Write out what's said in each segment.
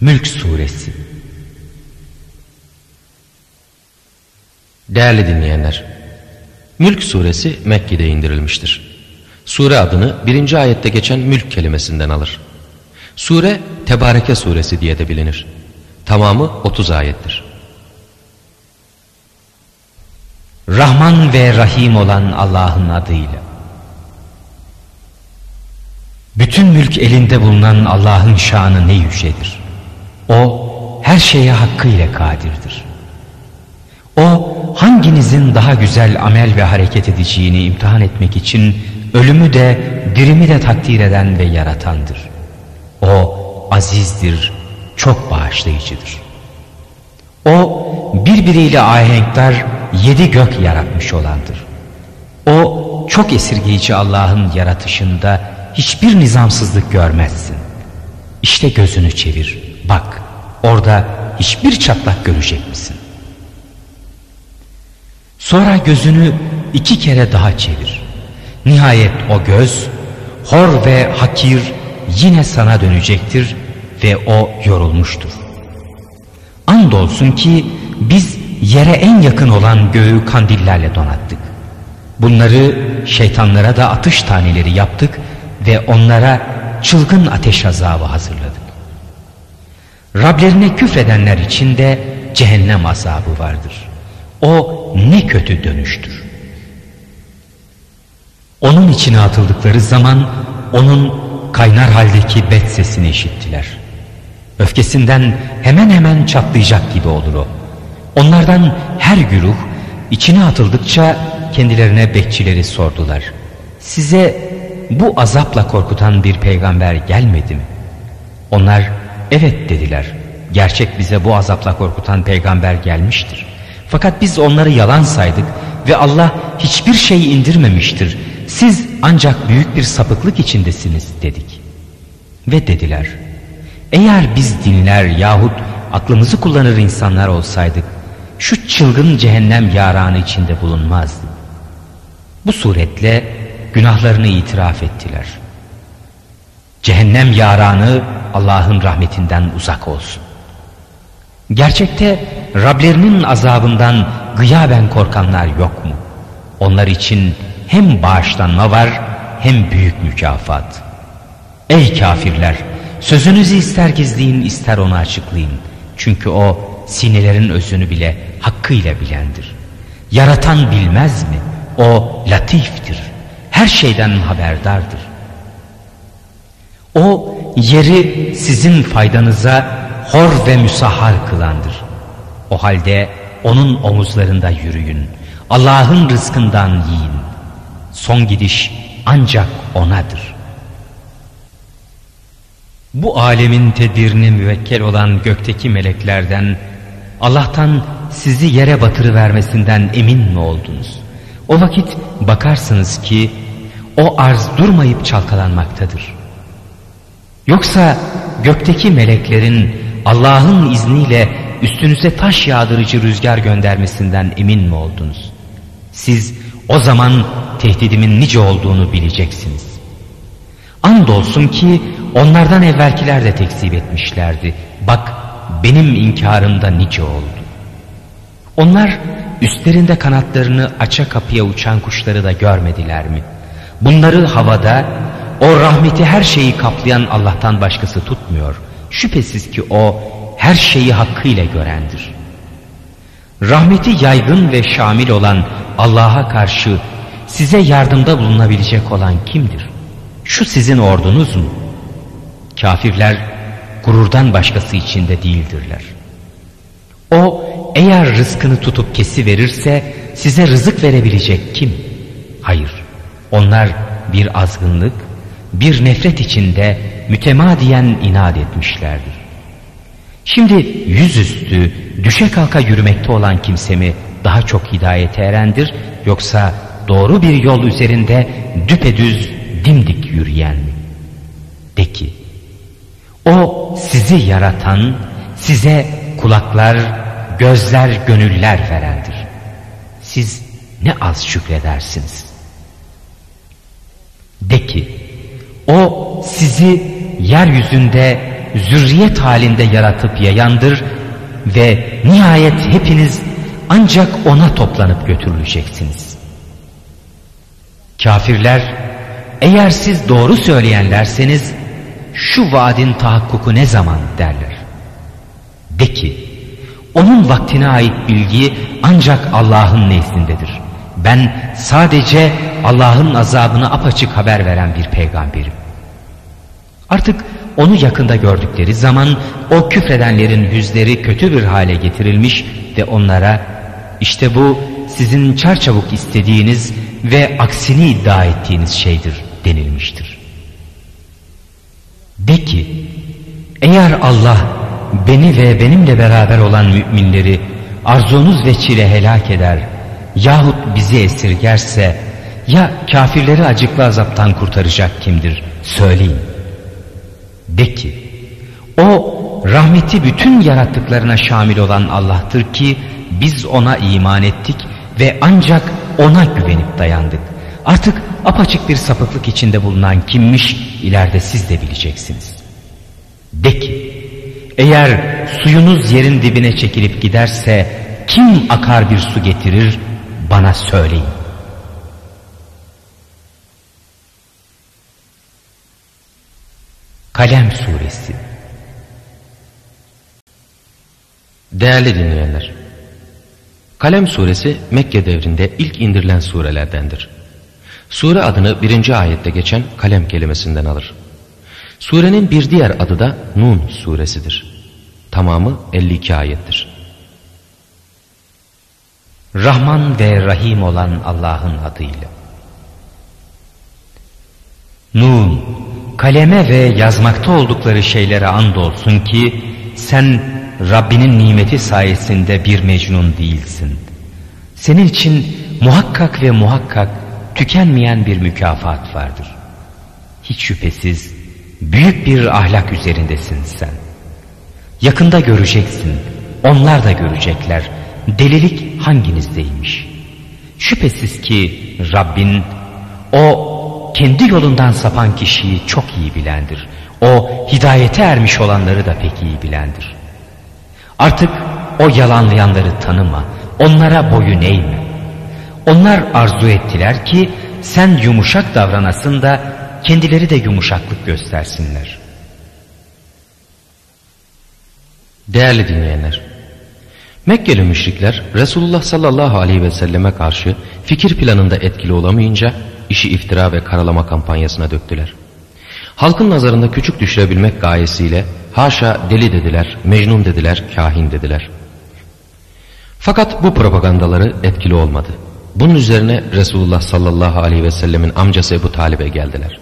Mülk Suresi Değerli dinleyenler, Mülk Suresi Mekke'de indirilmiştir. Sure adını birinci ayette geçen mülk kelimesinden alır. Sure Tebareke Suresi diye de bilinir. Tamamı 30 ayettir. Rahman ve Rahim olan Allah'ın adıyla. Bütün mülk elinde bulunan Allah'ın şanı ne yücedir. O her şeye hakkıyla kadirdir. O hanginizin daha güzel amel ve hareket edeceğini imtihan etmek için ölümü de dirimi de takdir eden ve yaratandır. O azizdir, çok bağışlayıcıdır. O birbiriyle ahenkler yedi gök yaratmış olandır. O çok esirgeyici Allah'ın yaratışında hiçbir nizamsızlık görmezsin. İşte gözünü çevir, bak orada hiçbir çatlak görecek misin? Sonra gözünü iki kere daha çevir. Nihayet o göz hor ve hakir yine sana dönecektir ve o yorulmuştur. Andolsun ki biz yere en yakın olan göğü kandillerle donattık. Bunları şeytanlara da atış taneleri yaptık ve onlara çılgın ateş azabı hazırladık. Rablerine küfredenler için de cehennem azabı vardır. O ne kötü dönüştür. Onun içine atıldıkları zaman onun kaynar haldeki bet sesini işittiler. Öfkesinden hemen hemen çatlayacak gibi olur o. Onlardan her güruh içine atıldıkça kendilerine bekçileri sordular. Size bu azapla korkutan bir peygamber gelmedi mi? Onlar evet dediler. Gerçek bize bu azapla korkutan peygamber gelmiştir. Fakat biz onları yalan saydık ve Allah hiçbir şey indirmemiştir. Siz ancak büyük bir sapıklık içindesiniz dedik. Ve dediler eğer biz dinler yahut aklımızı kullanır insanlar olsaydık şu çılgın cehennem yaranı içinde bulunmazdı. Bu suretle günahlarını itiraf ettiler. Cehennem yaranı Allah'ın rahmetinden uzak olsun. Gerçekte Rablerinin azabından gıyaben korkanlar yok mu? Onlar için hem bağışlanma var hem büyük mükafat. Ey kafirler! Sözünüzü ister gizleyin ister onu açıklayın. Çünkü o sinelerin özünü bile hakkıyla bilendir. Yaratan bilmez mi? O latiftir. Her şeyden haberdardır. O yeri sizin faydanıza hor ve müsahhar kılandır. O halde onun omuzlarında yürüyün. Allah'ın rızkından yiyin. Son gidiş ancak O'nadır. Bu alemin tedbirine müvekkel olan gökteki meleklerden Allah'tan sizi yere batırı vermesinden emin mi oldunuz? O vakit bakarsınız ki o arz durmayıp çalkalanmaktadır. Yoksa gökteki meleklerin Allah'ın izniyle üstünüze taş yağdırıcı rüzgar göndermesinden emin mi oldunuz? Siz o zaman tehdidimin nice olduğunu bileceksiniz. Andolsun ki onlardan evvelkiler de tekzip etmişlerdi. Bak benim inkarımda nice oldu. Onlar üstlerinde kanatlarını aça kapıya uçan kuşları da görmediler mi? Bunları havada o rahmeti her şeyi kaplayan Allah'tan başkası tutmuyor. Şüphesiz ki o her şeyi hakkıyla görendir. Rahmeti yaygın ve şamil olan Allah'a karşı size yardımda bulunabilecek olan kimdir? Şu sizin ordunuz mu? Kafirler gururdan başkası içinde değildirler. O eğer rızkını tutup kesi verirse size rızık verebilecek kim? Hayır. Onlar bir azgınlık, bir nefret içinde mütemadiyen inat etmişlerdir. Şimdi yüzüstü düşe kalka yürümekte olan kimse mi daha çok hidayete erendir yoksa doğru bir yol üzerinde düpedüz dimdik yürüyen mi? De ki o sizi yaratan size kulaklar, gözler, gönüller verendir. Siz ne az şükredersiniz. De ki o sizi yeryüzünde zürriyet halinde yaratıp yayandır ve nihayet hepiniz ancak ona toplanıp götürüleceksiniz. Kafirler eğer siz doğru söyleyenlerseniz şu vaadin tahakkuku ne zaman derler. De ki onun vaktine ait bilgi ancak Allah'ın nezdindedir. Ben sadece Allah'ın azabını apaçık haber veren bir peygamberim. Artık onu yakında gördükleri zaman o küfredenlerin yüzleri kötü bir hale getirilmiş ve onlara işte bu sizin çarçabuk istediğiniz ve aksini iddia ettiğiniz şeydir denilmiştir. De ki eğer Allah beni ve benimle beraber olan müminleri arzunuz ve çile helak eder yahut bizi esirgerse ya kafirleri acıklı azaptan kurtaracak kimdir söyleyin. De ki o rahmeti bütün yarattıklarına şamil olan Allah'tır ki biz ona iman ettik ve ancak ona güvenip dayandık. Artık apaçık bir sapıklık içinde bulunan kimmiş ileride siz de bileceksiniz. De ki eğer suyunuz yerin dibine çekilip giderse kim akar bir su getirir bana söyleyin. Kalem Suresi Değerli dinleyenler, Kalem suresi Mekke devrinde ilk indirilen surelerdendir. Sure adını birinci ayette geçen kalem kelimesinden alır. Surenin bir diğer adı da Nun suresidir. Tamamı 52 ayettir. Rahman ve Rahim olan Allah'ın adıyla. Nun, kaleme ve yazmakta oldukları şeylere andolsun ki sen Rabbinin nimeti sayesinde bir mecnun değilsin. Senin için muhakkak ve muhakkak tükenmeyen bir mükafat vardır. Hiç şüphesiz büyük bir ahlak üzerindesin sen. Yakında göreceksin, onlar da görecekler. Delilik hanginizdeymiş? Şüphesiz ki Rabbin o kendi yolundan sapan kişiyi çok iyi bilendir. O hidayete ermiş olanları da pek iyi bilendir. Artık o yalanlayanları tanıma, onlara boyun eğme. Onlar arzu ettiler ki sen yumuşak davranasın da kendileri de yumuşaklık göstersinler. Değerli dinleyenler, Mekkeli müşrikler Resulullah sallallahu aleyhi ve selleme karşı fikir planında etkili olamayınca işi iftira ve karalama kampanyasına döktüler. Halkın nazarında küçük düşürebilmek gayesiyle haşa deli dediler, mecnun dediler, kahin dediler. Fakat bu propagandaları etkili olmadı. Bunun üzerine Resulullah sallallahu aleyhi ve sellemin amcası Ebu Talib'e geldiler.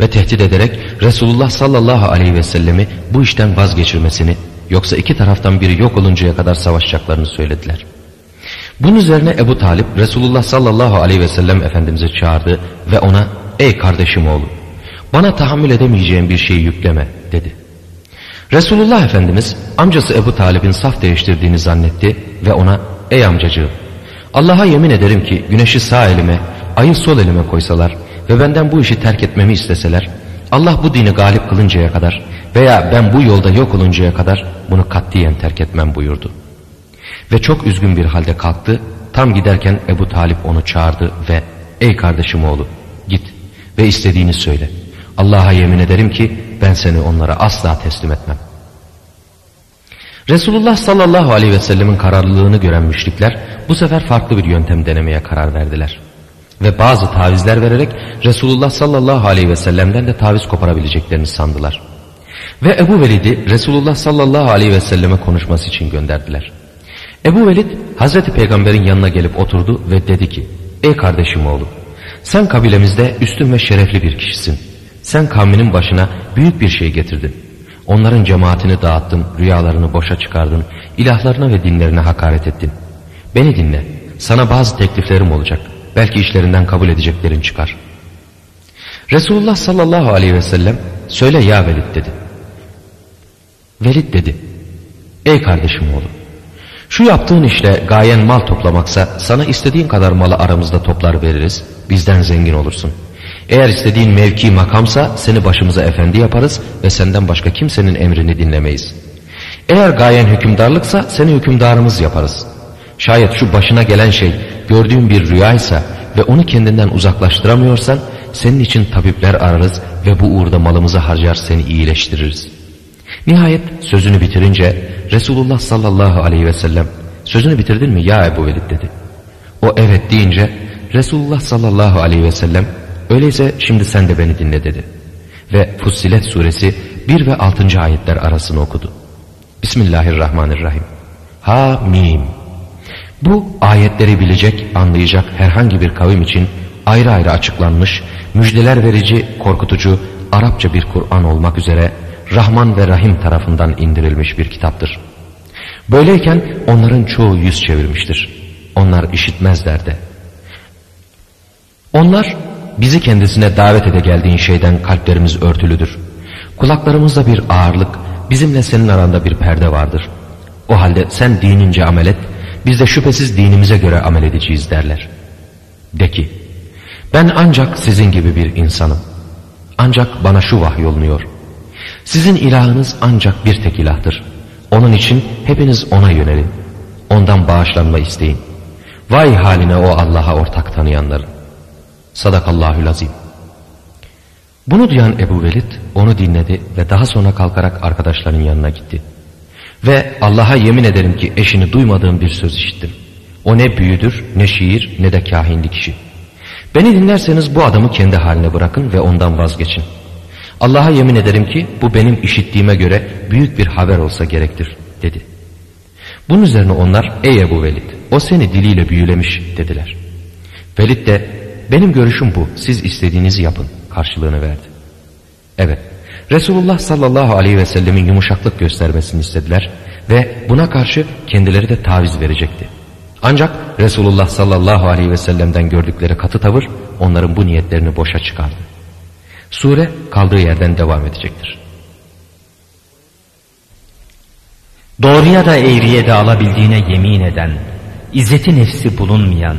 Ve tehdit ederek Resulullah sallallahu aleyhi ve sellemi bu işten vazgeçirmesini yoksa iki taraftan biri yok oluncaya kadar savaşacaklarını söylediler. Bunun üzerine Ebu Talip Resulullah sallallahu aleyhi ve sellem Efendimiz'i çağırdı ve ona ey kardeşim oğlu bana tahammül edemeyeceğim bir şeyi yükleme dedi. Resulullah Efendimiz amcası Ebu Talib'in saf değiştirdiğini zannetti ve ona ey amcacığım Allah'a yemin ederim ki güneşi sağ elime ayı sol elime koysalar ve benden bu işi terk etmemi isteseler Allah bu dini galip kılıncaya kadar veya ben bu yolda yok oluncaya kadar bunu katliyen terk etmem buyurdu. Ve çok üzgün bir halde kalktı tam giderken Ebu Talip onu çağırdı ve ey kardeşim oğlu git ve istediğini söyle. Allah'a yemin ederim ki ben seni onlara asla teslim etmem. Resulullah sallallahu aleyhi ve sellemin kararlılığını gören müşrikler bu sefer farklı bir yöntem denemeye karar verdiler. Ve bazı tavizler vererek Resulullah sallallahu aleyhi ve sellem'den de taviz koparabileceklerini sandılar. Ve Ebu Velid'i Resulullah sallallahu aleyhi ve selleme konuşması için gönderdiler. Ebu Velid Hazreti Peygamber'in yanına gelip oturdu ve dedi ki Ey kardeşim oğlu sen kabilemizde üstün ve şerefli bir kişisin. Sen kavminin başına büyük bir şey getirdin. Onların cemaatini dağıttın, rüyalarını boşa çıkardın, ilahlarına ve dinlerine hakaret ettin. Beni dinle, sana bazı tekliflerim olacak. Belki işlerinden kabul edeceklerin çıkar. Resulullah sallallahu aleyhi ve sellem söyle ya Velid dedi. Velid dedi. Ey kardeşim oğlu. Şu yaptığın işle gayen mal toplamaksa sana istediğin kadar malı aramızda toplar veririz. Bizden zengin olursun. Eğer istediğin mevki makamsa seni başımıza efendi yaparız ve senden başka kimsenin emrini dinlemeyiz. Eğer gayen hükümdarlıksa seni hükümdarımız yaparız. Şayet şu başına gelen şey gördüğün bir rüyaysa ve onu kendinden uzaklaştıramıyorsan senin için tabipler ararız ve bu uğurda malımızı harcar seni iyileştiririz. Nihayet sözünü bitirince Resulullah sallallahu aleyhi ve sellem sözünü bitirdin mi ya Ebu Velid dedi. O evet deyince Resulullah sallallahu aleyhi ve sellem öyleyse şimdi sen de beni dinle dedi. Ve Fussilet suresi 1 ve 6. ayetler arasını okudu. Bismillahirrahmanirrahim. Ha mim. Bu ayetleri bilecek, anlayacak herhangi bir kavim için ayrı ayrı açıklanmış, müjdeler verici, korkutucu, Arapça bir Kur'an olmak üzere Rahman ve Rahim tarafından indirilmiş bir kitaptır. Böyleyken onların çoğu yüz çevirmiştir. Onlar işitmezler de. Onlar bizi kendisine davet ede geldiğin şeyden kalplerimiz örtülüdür. Kulaklarımızda bir ağırlık, bizimle senin aranda bir perde vardır. O halde sen dinince amel et, biz de şüphesiz dinimize göre amel edeceğiz derler. De ki, ben ancak sizin gibi bir insanım. Ancak bana şu vahyolunuyor. Sizin ilahınız ancak bir tek ilahtır. Onun için hepiniz ona yönelin. Ondan bağışlanma isteyin. Vay haline o Allah'a ortak tanıyanların. Sadakallahül azim. Bunu duyan Ebu Velid onu dinledi ve daha sonra kalkarak arkadaşlarının yanına gitti. Ve Allah'a yemin ederim ki eşini duymadığım bir söz işittim. O ne büyüdür, ne şiir, ne de kahinli kişi. Beni dinlerseniz bu adamı kendi haline bırakın ve ondan vazgeçin. Allah'a yemin ederim ki bu benim işittiğime göre büyük bir haber olsa gerektir dedi. Bunun üzerine onlar ey Ebu Velid o seni diliyle büyülemiş dediler. Velid de benim görüşüm bu siz istediğinizi yapın karşılığını verdi. Evet Resulullah sallallahu aleyhi ve sellemin yumuşaklık göstermesini istediler ve buna karşı kendileri de taviz verecekti. Ancak Resulullah sallallahu aleyhi ve sellem'den gördükleri katı tavır onların bu niyetlerini boşa çıkardı. Sure kaldığı yerden devam edecektir. Doğruya da eğriye de alabildiğine yemin eden, izzeti nefsi bulunmayan,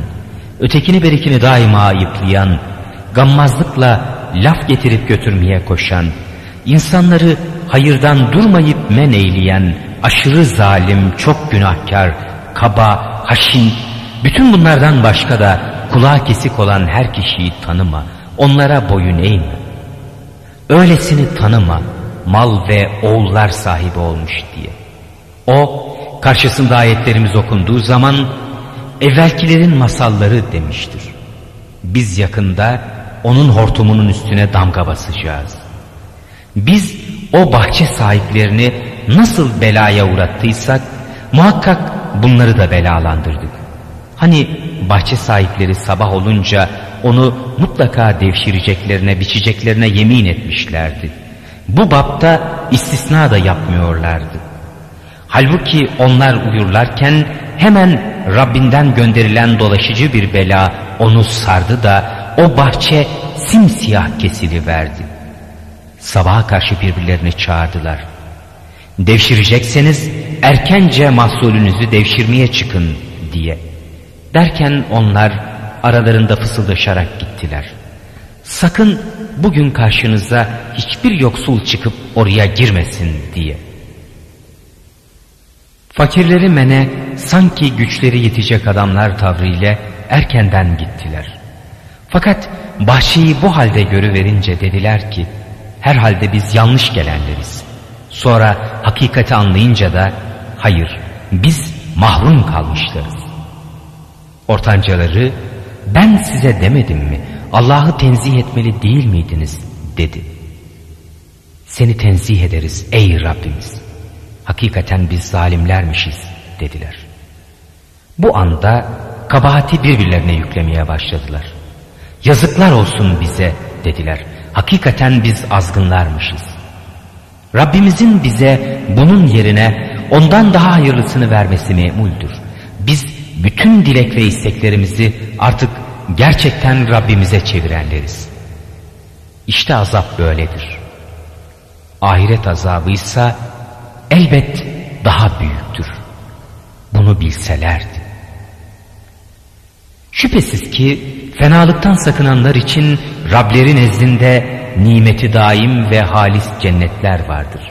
ötekini berikini daima ayıplayan, gammazlıkla laf getirip götürmeye koşan, insanları hayırdan durmayıp men eyleyen, aşırı zalim, çok günahkar, kaba, haşin, bütün bunlardan başka da kulağı kesik olan her kişiyi tanıma, onlara boyun eğme. Öylesini tanıma, mal ve oğullar sahibi olmuş diye. O, karşısında ayetlerimiz okunduğu zaman, evvelkilerin masalları demiştir. Biz yakında onun hortumunun üstüne damga basacağız. Biz o bahçe sahiplerini nasıl belaya uğrattıysak, muhakkak bunları da belalandırdık. Hani bahçe sahipleri sabah olunca onu mutlaka devşireceklerine, biçeceklerine yemin etmişlerdi. Bu bapta istisna da yapmıyorlardı. Halbuki onlar uyurlarken hemen Rabbinden gönderilen dolaşıcı bir bela onu sardı da o bahçe simsiyah kesiliverdi. Sabaha karşı birbirlerini çağırdılar. Devşirecekseniz erkence mahsulünüzü devşirmeye çıkın diye. Derken onlar aralarında fısıldaşarak gittiler. Sakın bugün karşınıza hiçbir yoksul çıkıp oraya girmesin diye. Fakirleri mene sanki güçleri yetecek adamlar tavrıyla erkenden gittiler. Fakat bahçeyi bu halde görüverince dediler ki herhalde biz yanlış gelenleriz. Sonra hakikati anlayınca da hayır biz mahrum kalmışlarız. Ortancaları ben size demedim mi Allah'ı tenzih etmeli değil miydiniz dedi. Seni tenzih ederiz ey Rabbimiz. Hakikaten biz zalimlermişiz dediler. Bu anda kabahati birbirlerine yüklemeye başladılar. Yazıklar olsun bize dediler. Hakikaten biz azgınlarmışız. Rabbimizin bize bunun yerine ondan daha hayırlısını vermesi memuldür. Biz bütün dilek ve isteklerimizi artık gerçekten Rabbimize çevirenleriz. İşte azap böyledir. Ahiret azabıysa elbet daha büyüktür. Bunu bilselerdi. Şüphesiz ki fenalıktan sakınanlar için Rableri nezdinde nimeti daim ve halis cennetler vardır.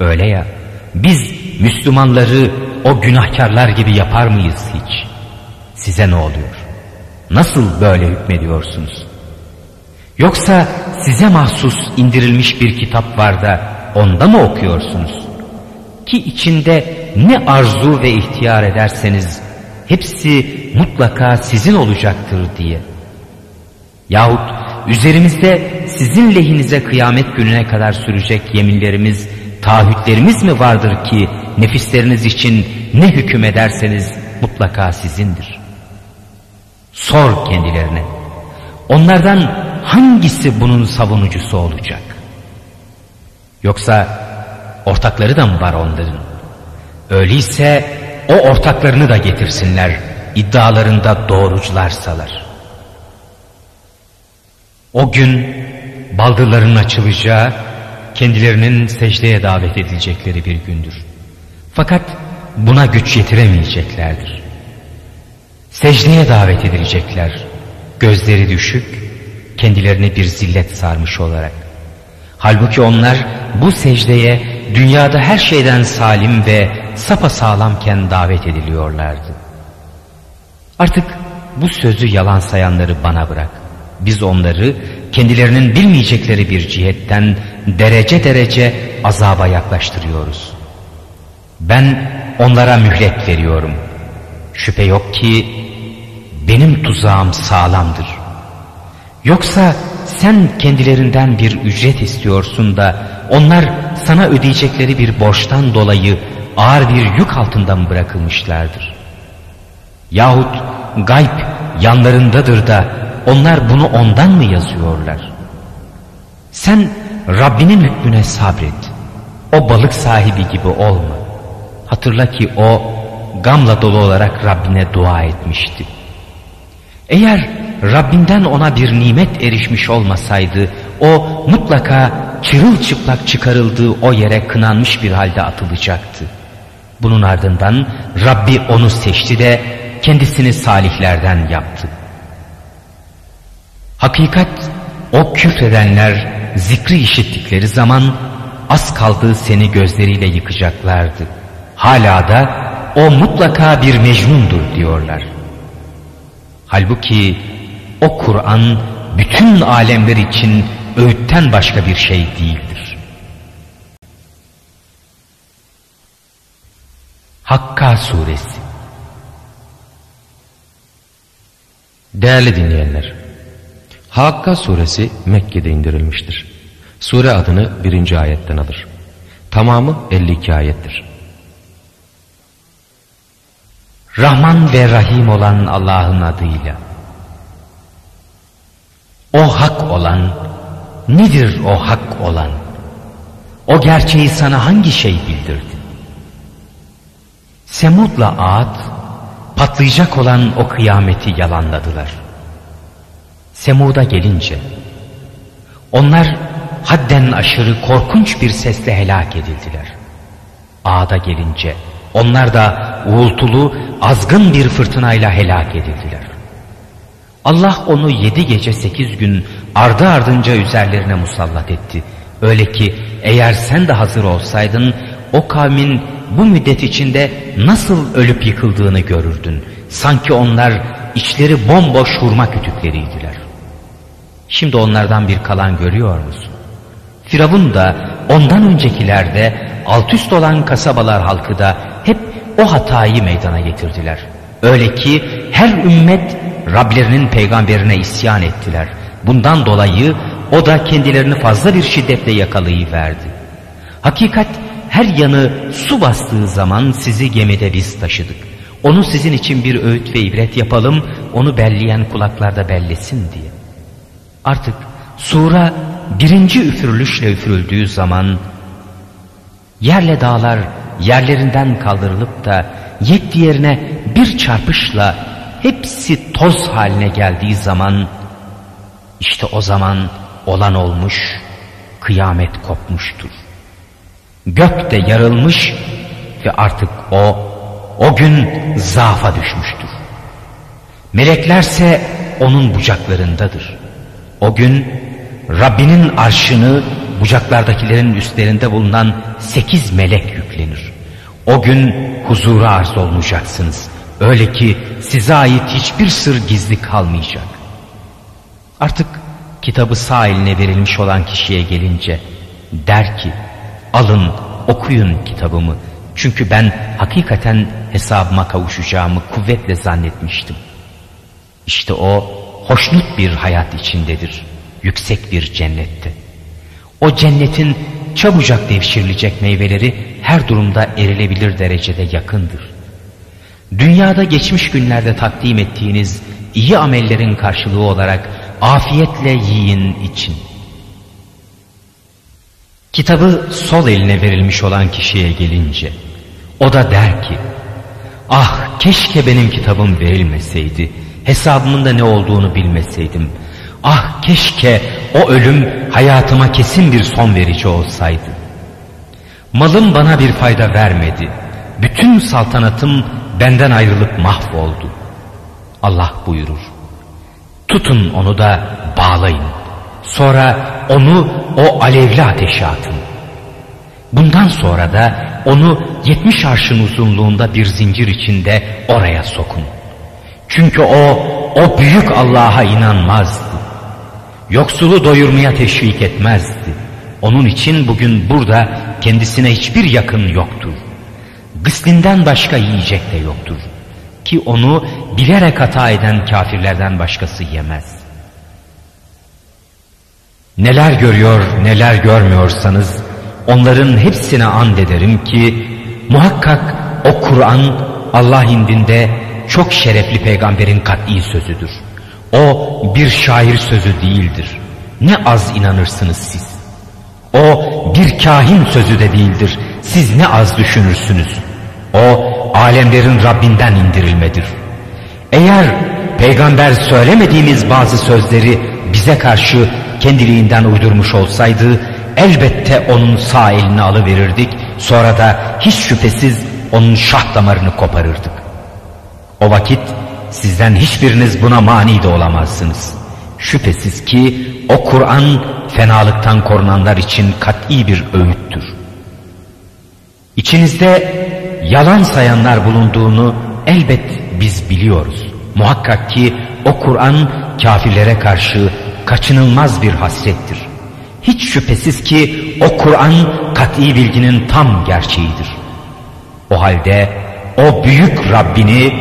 Öyle ya biz Müslümanları o günahkarlar gibi yapar mıyız hiç? Size ne oluyor? Nasıl böyle hükmediyorsunuz? Yoksa size mahsus indirilmiş bir kitap var da onda mı okuyorsunuz? Ki içinde ne arzu ve ihtiyar ederseniz hepsi mutlaka sizin olacaktır diye. Yahut üzerimizde sizin lehinize kıyamet gününe kadar sürecek yeminlerimiz, taahhütlerimiz mi vardır ki nefisleriniz için ne hüküm ederseniz mutlaka sizindir. Sor kendilerine. Onlardan hangisi bunun savunucusu olacak? Yoksa ortakları da mı var onların? Öyleyse o ortaklarını da getirsinler iddialarında doğrucularsalar. O gün baldırların açılacağı kendilerinin secdeye davet edilecekleri bir gündür. Fakat buna güç yetiremeyeceklerdir. Secdeye davet edilecekler. Gözleri düşük, kendilerini bir zillet sarmış olarak. Halbuki onlar bu secdeye dünyada her şeyden salim ve sapasağlamken davet ediliyorlardı. Artık bu sözü yalan sayanları bana bırak. Biz onları kendilerinin bilmeyecekleri bir cihetten derece derece azaba yaklaştırıyoruz. Ben onlara mühlet veriyorum. Şüphe yok ki benim tuzağım sağlamdır. Yoksa sen kendilerinden bir ücret istiyorsun da onlar sana ödeyecekleri bir borçtan dolayı ağır bir yük altında mı bırakılmışlardır? Yahut gayb yanlarındadır da onlar bunu ondan mı yazıyorlar? Sen Rabbinin hükmüne sabret. O balık sahibi gibi olma. Hatırla ki o gamla dolu olarak Rabbine dua etmişti. Eğer Rabbinden ona bir nimet erişmiş olmasaydı o mutlaka çırılçıplak çıkarıldığı o yere kınanmış bir halde atılacaktı. Bunun ardından Rabbi onu seçti de kendisini salihlerden yaptı. Hakikat o küfredenler zikri işittikleri zaman az kaldığı seni gözleriyle yıkacaklardı. Hala da o mutlaka bir mecnundur diyorlar. Halbuki o Kur'an bütün alemler için öğütten başka bir şey değildir. Hakka Suresi Değerli dinleyenler, Hakka suresi Mekke'de indirilmiştir. Sure adını birinci ayetten alır. Tamamı 52 ayettir. Rahman ve Rahim olan Allah'ın adıyla. O hak olan, nedir o hak olan? O gerçeği sana hangi şey bildirdi? Semud'la Ad, patlayacak olan o kıyameti yalanladılar. Semud'a gelince, onlar hadden aşırı korkunç bir sesle helak edildiler. Ad'a gelince, onlar da uğultulu, azgın bir fırtınayla helak edildiler. Allah onu yedi gece sekiz gün ardı ardınca üzerlerine musallat etti. Öyle ki eğer sen de hazır olsaydın o kavmin bu müddet içinde nasıl ölüp yıkıldığını görürdün. Sanki onlar içleri bomboş hurma kütükleriydiler. Şimdi onlardan bir kalan görüyor musun? Firavun da ondan öncekilerde alt üst olan kasabalar halkı da hep o hatayı meydana getirdiler. Öyle ki her ümmet Rablerinin peygamberine isyan ettiler. Bundan dolayı o da kendilerini fazla bir şiddetle yakalayıverdi. Hakikat her yanı su bastığı zaman sizi gemide biz taşıdık. Onu sizin için bir öğüt ve ibret yapalım, onu belleyen kulaklarda bellesin diye. Artık sura birinci üfürülüşle üfürüldüğü zaman yerle dağlar yerlerinden kaldırılıp da yek yerine bir çarpışla hepsi toz haline geldiği zaman işte o zaman olan olmuş, kıyamet kopmuştur. Gök de yarılmış ve artık o, o gün zaafa düşmüştür. Meleklerse onun bucaklarındadır. O gün Rabbinin arşını bucaklardakilerin üstlerinde bulunan sekiz melek yüklenir. O gün huzura arz olmayacaksınız. Öyle ki size ait hiçbir sır gizli kalmayacak. Artık kitabı sağ eline verilmiş olan kişiye gelince der ki alın okuyun kitabımı. Çünkü ben hakikaten hesabıma kavuşacağımı kuvvetle zannetmiştim. İşte o hoşnut bir hayat içindedir. Yüksek bir cennette. O cennetin çabucak devşirilecek meyveleri her durumda erilebilir derecede yakındır. Dünyada geçmiş günlerde takdim ettiğiniz iyi amellerin karşılığı olarak afiyetle yiyin için. Kitabı sol eline verilmiş olan kişiye gelince o da der ki ah keşke benim kitabım verilmeseydi hesabımın da ne olduğunu bilmeseydim. Ah keşke o ölüm hayatıma kesin bir son verici olsaydı. Malım bana bir fayda vermedi. Bütün saltanatım benden ayrılıp mahvoldu. Allah buyurur tutun onu da bağlayın sonra onu o alevli ateşe atın Bundan sonra da onu yetmiş arşın uzunluğunda bir zincir içinde oraya sokun. Çünkü o, o büyük Allah'a inanmazdı. Yoksulu doyurmaya teşvik etmezdi. Onun için bugün burada kendisine hiçbir yakın yoktur. Gıslinden başka yiyecek de yoktur. Ki onu bilerek hata eden kafirlerden başkası yemez. Neler görüyor neler görmüyorsanız onların hepsine and ederim ki muhakkak o Kur'an Allah indinde çok şerefli peygamberin kat'i sözüdür. O bir şair sözü değildir. Ne az inanırsınız siz. O bir kahin sözü de değildir. Siz ne az düşünürsünüz. O alemlerin Rabbinden indirilmedir. Eğer peygamber söylemediğimiz bazı sözleri bize karşı kendiliğinden uydurmuş olsaydı elbette onun sağ elini alıverirdik. Sonra da hiç şüphesiz onun şah damarını koparırdık. O vakit sizden hiçbiriniz buna mani de olamazsınız. Şüphesiz ki o Kur'an fenalıktan korunanlar için kat'i bir öğüttür. İçinizde yalan sayanlar bulunduğunu elbet biz biliyoruz. Muhakkak ki o Kur'an kafirlere karşı kaçınılmaz bir hasrettir. Hiç şüphesiz ki o Kur'an kat'i bilginin tam gerçeğidir. O halde o büyük Rabbini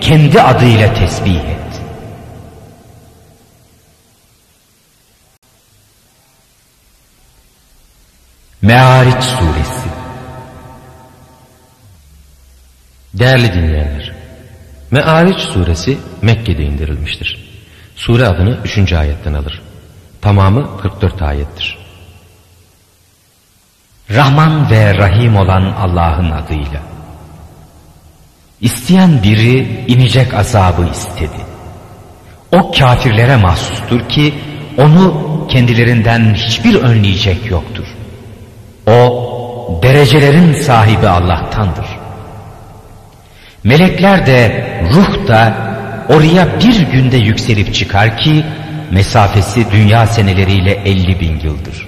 kendi adıyla tesbih et. Me'ariç Suresi Değerli dinleyenler, Me'ariç Suresi Mekke'de indirilmiştir. Sure adını 3. ayetten alır. Tamamı 44 ayettir. Rahman ve Rahim olan Allah'ın adıyla. İsteyen biri inecek azabı istedi. O kafirlere mahsustur ki onu kendilerinden hiçbir önleyecek yoktur. O derecelerin sahibi Allah'tandır. Melekler de ruh da oraya bir günde yükselip çıkar ki mesafesi dünya seneleriyle elli bin yıldır.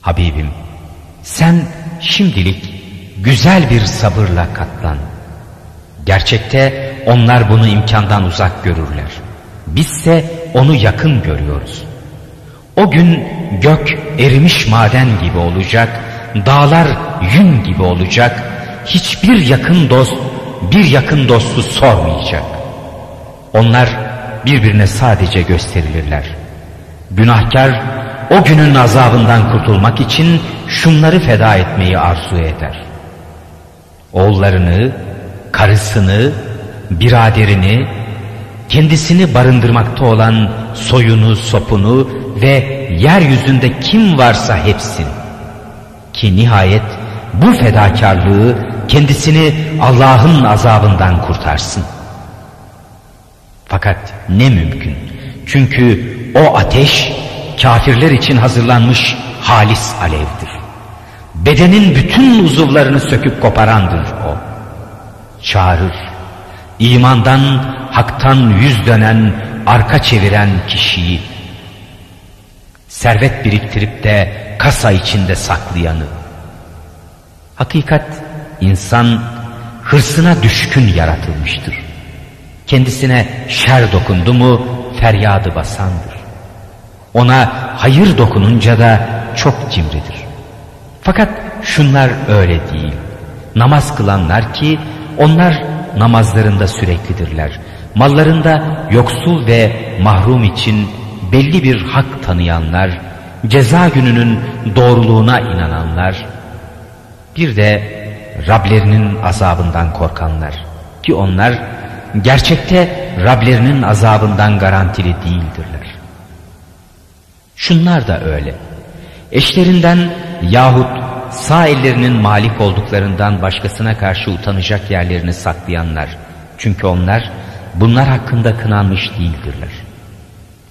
Habibim sen şimdilik güzel bir sabırla katlan. Gerçekte onlar bunu imkandan uzak görürler. Bizse onu yakın görüyoruz. O gün gök erimiş maden gibi olacak, dağlar yün gibi olacak, hiçbir yakın dost bir yakın dostu sormayacak. Onlar birbirine sadece gösterilirler. Günahkar o günün azabından kurtulmak için şunları feda etmeyi arzu eder. Oğullarını, karısını, biraderini, kendisini barındırmakta olan soyunu, sopunu ve yeryüzünde kim varsa hepsini. Ki nihayet bu fedakarlığı kendisini Allah'ın azabından kurtarsın. Fakat ne mümkün. Çünkü o ateş kafirler için hazırlanmış halis alevdir. Bedenin bütün uzuvlarını söküp koparandır o. Çağırır. imandan, haktan yüz dönen, arka çeviren kişiyi, servet biriktirip de kasa içinde saklayanı. Hakikat insan hırsına düşkün yaratılmıştır. Kendisine şer dokundu mu feryadı basandır. Ona hayır dokununca da çok cimridir. Fakat şunlar öyle değil. Namaz kılanlar ki onlar namazlarında süreklidirler. Mallarında yoksul ve mahrum için belli bir hak tanıyanlar, ceza gününün doğruluğuna inananlar, bir de Rablerinin azabından korkanlar ki onlar gerçekte Rablerinin azabından garantili değildirler. Şunlar da öyle. Eşlerinden yahut sağ ellerinin malik olduklarından başkasına karşı utanacak yerlerini saklayanlar. Çünkü onlar bunlar hakkında kınanmış değildirler.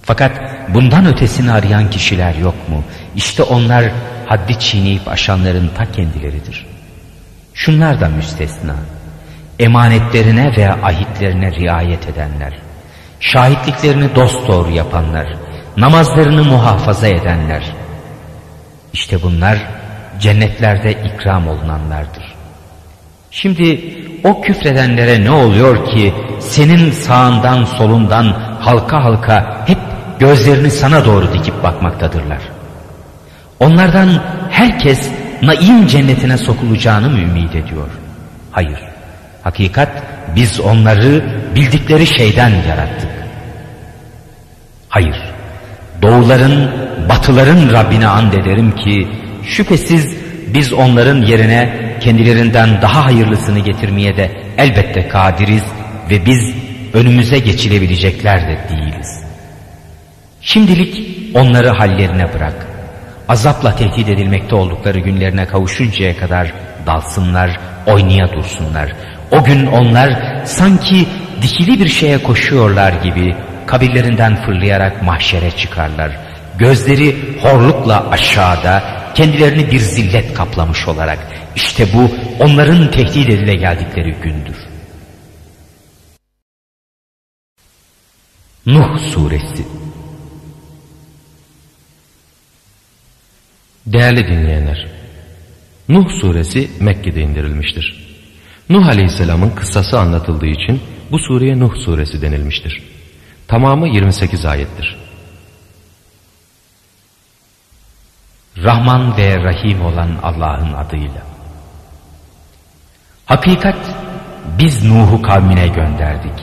Fakat bundan ötesini arayan kişiler yok mu? İşte onlar haddi çiğneyip aşanların ta kendileridir. Şunlar da müstesna. Emanetlerine ve ahitlerine riayet edenler. Şahitliklerini dosdoğru yapanlar. Namazlarını muhafaza edenler. İşte bunlar cennetlerde ikram olunanlardır. Şimdi o küfredenlere ne oluyor ki senin sağından solundan halka halka hep gözlerini sana doğru dikip bakmaktadırlar. Onlardan herkes naim cennetine sokulacağını mı ümit ediyor? Hayır. Hakikat biz onları bildikleri şeyden yarattık. Hayır. Doğuların, batıların Rabbine and ederim ki şüphesiz biz onların yerine kendilerinden daha hayırlısını getirmeye de elbette kadiriz ve biz önümüze geçilebilecekler de değiliz. Şimdilik onları hallerine bırak. Azapla tehdit edilmekte oldukları günlerine kavuşuncaya kadar dalsınlar, oynaya dursunlar. O gün onlar sanki dikili bir şeye koşuyorlar gibi kabirlerinden fırlayarak mahşere çıkarlar. Gözleri horlukla aşağıda kendilerini bir zillet kaplamış olarak işte bu onların tehdit edile geldikleri gündür. Nuh Suresi Değerli dinleyenler, Nuh suresi Mekke'de indirilmiştir. Nuh aleyhisselamın kıssası anlatıldığı için bu sureye Nuh suresi denilmiştir. Tamamı 28 ayettir. Rahman ve Rahim olan Allah'ın adıyla. Hakikat biz Nuh'u kavmine gönderdik.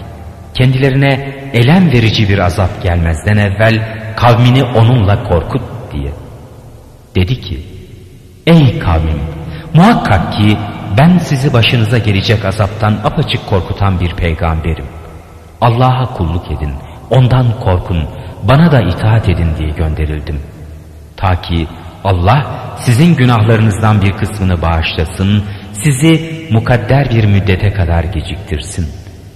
Kendilerine elem verici bir azap gelmezden evvel kavmini onunla korkut diye. Dedi ki, ey kavmim muhakkak ki ben sizi başınıza gelecek azaptan apaçık korkutan bir peygamberim. Allah'a kulluk edin, ondan korkun, bana da itaat edin diye gönderildim. Ta ki Allah sizin günahlarınızdan bir kısmını bağışlasın, sizi mukadder bir müddete kadar geciktirsin.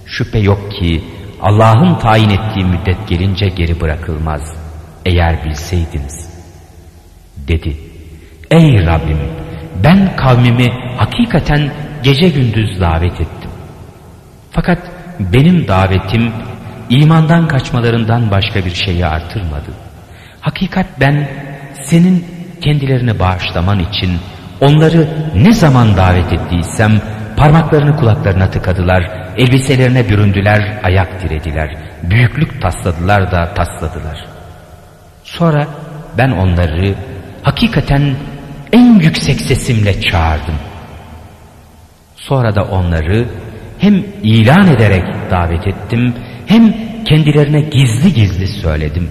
Şüphe yok ki Allah'ın tayin ettiği müddet gelince geri bırakılmaz. Eğer bilseydiniz. Dedi. Ey Rabbim ben kavmimi hakikaten gece gündüz davet ettim. Fakat benim davetim imandan kaçmalarından başka bir şeyi artırmadı. Hakikat ben senin kendilerini bağışlaman için onları ne zaman davet ettiysem parmaklarını kulaklarına tıkadılar, elbiselerine büründüler, ayak dirediler, büyüklük tasladılar da tasladılar. Sonra ben onları hakikaten en yüksek sesimle çağırdım. Sonra da onları hem ilan ederek davet ettim hem kendilerine gizli gizli söyledim.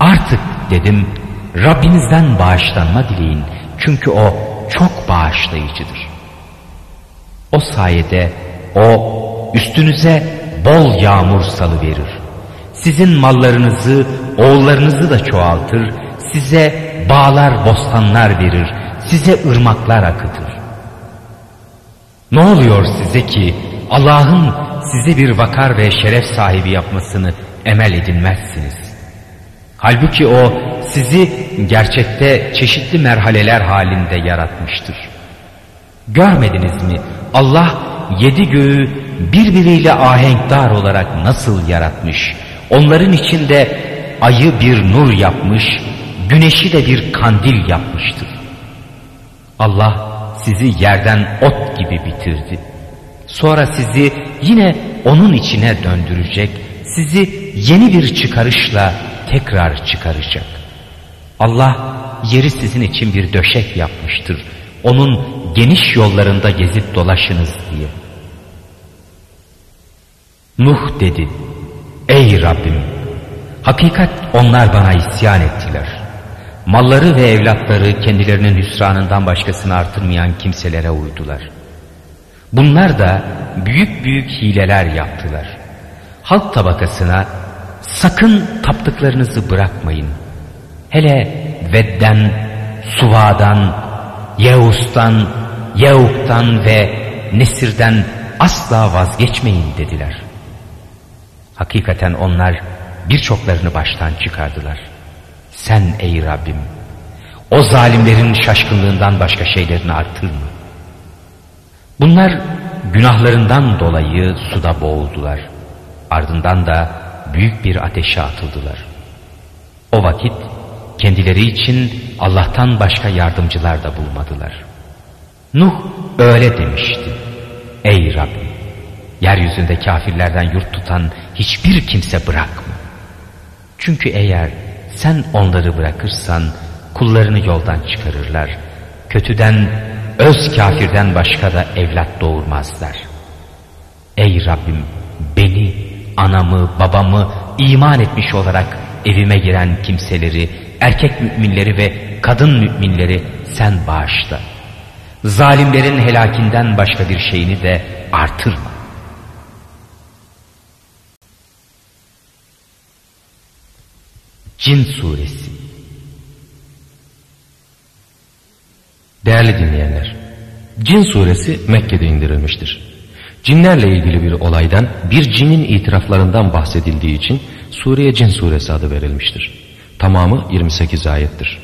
Artık dedim Rabbinizden bağışlanma dileyin çünkü o çok bağışlayıcıdır. O sayede o üstünüze bol yağmur salı verir. Sizin mallarınızı, oğullarınızı da çoğaltır, size bağlar, bostanlar verir, size ırmaklar akıtır. Ne oluyor size ki Allah'ın sizi bir vakar ve şeref sahibi yapmasını emel edinmezsiniz? Halbuki o sizi gerçekte çeşitli merhaleler halinde yaratmıştır. Görmediniz mi? Allah yedi göğü birbiriyle ahenkdar olarak nasıl yaratmış, onların içinde ayı bir nur yapmış, güneşi de bir kandil yapmıştır. Allah sizi yerden ot gibi bitirdi. Sonra sizi yine onun içine döndürecek, sizi yeni bir çıkarışla tekrar çıkaracak. Allah yeri sizin için bir döşek yapmıştır. Onun geniş yollarında gezip dolaşınız diye. Nuh dedi, ey Rabbim, hakikat onlar bana isyan ettiler. Malları ve evlatları kendilerinin hüsranından başkasını artırmayan kimselere uydular. Bunlar da büyük büyük hileler yaptılar. Halk tabakasına sakın taptıklarınızı bırakmayın. Hele Vedden, Suva'dan, Yeus'tan, Yeuk'tan ve Nesir'den asla vazgeçmeyin dediler. Hakikaten onlar birçoklarını baştan çıkardılar. Sen ey Rabbim o zalimlerin şaşkınlığından başka şeylerini artırma. Bunlar günahlarından dolayı suda boğuldular. Ardından da büyük bir ateşe atıldılar. O vakit kendileri için Allah'tan başka yardımcılar da bulmadılar. Nuh öyle demişti. Ey Rabbim! Yeryüzünde kafirlerden yurt tutan hiçbir kimse bırakma. Çünkü eğer sen onları bırakırsan kullarını yoldan çıkarırlar. Kötüden, öz kafirden başka da evlat doğurmazlar. Ey Rabbim beni, anamı, babamı iman etmiş olarak evime giren kimseleri, erkek müminleri ve kadın müminleri sen bağışla. Zalimlerin helakinden başka bir şeyini de artırma. Cin Suresi Değerli dinleyenler, Cin Suresi Mekke'de indirilmiştir. Cinlerle ilgili bir olaydan bir cinin itiraflarından bahsedildiği için sureye Cin Suresi adı verilmiştir. Tamamı 28 ayettir.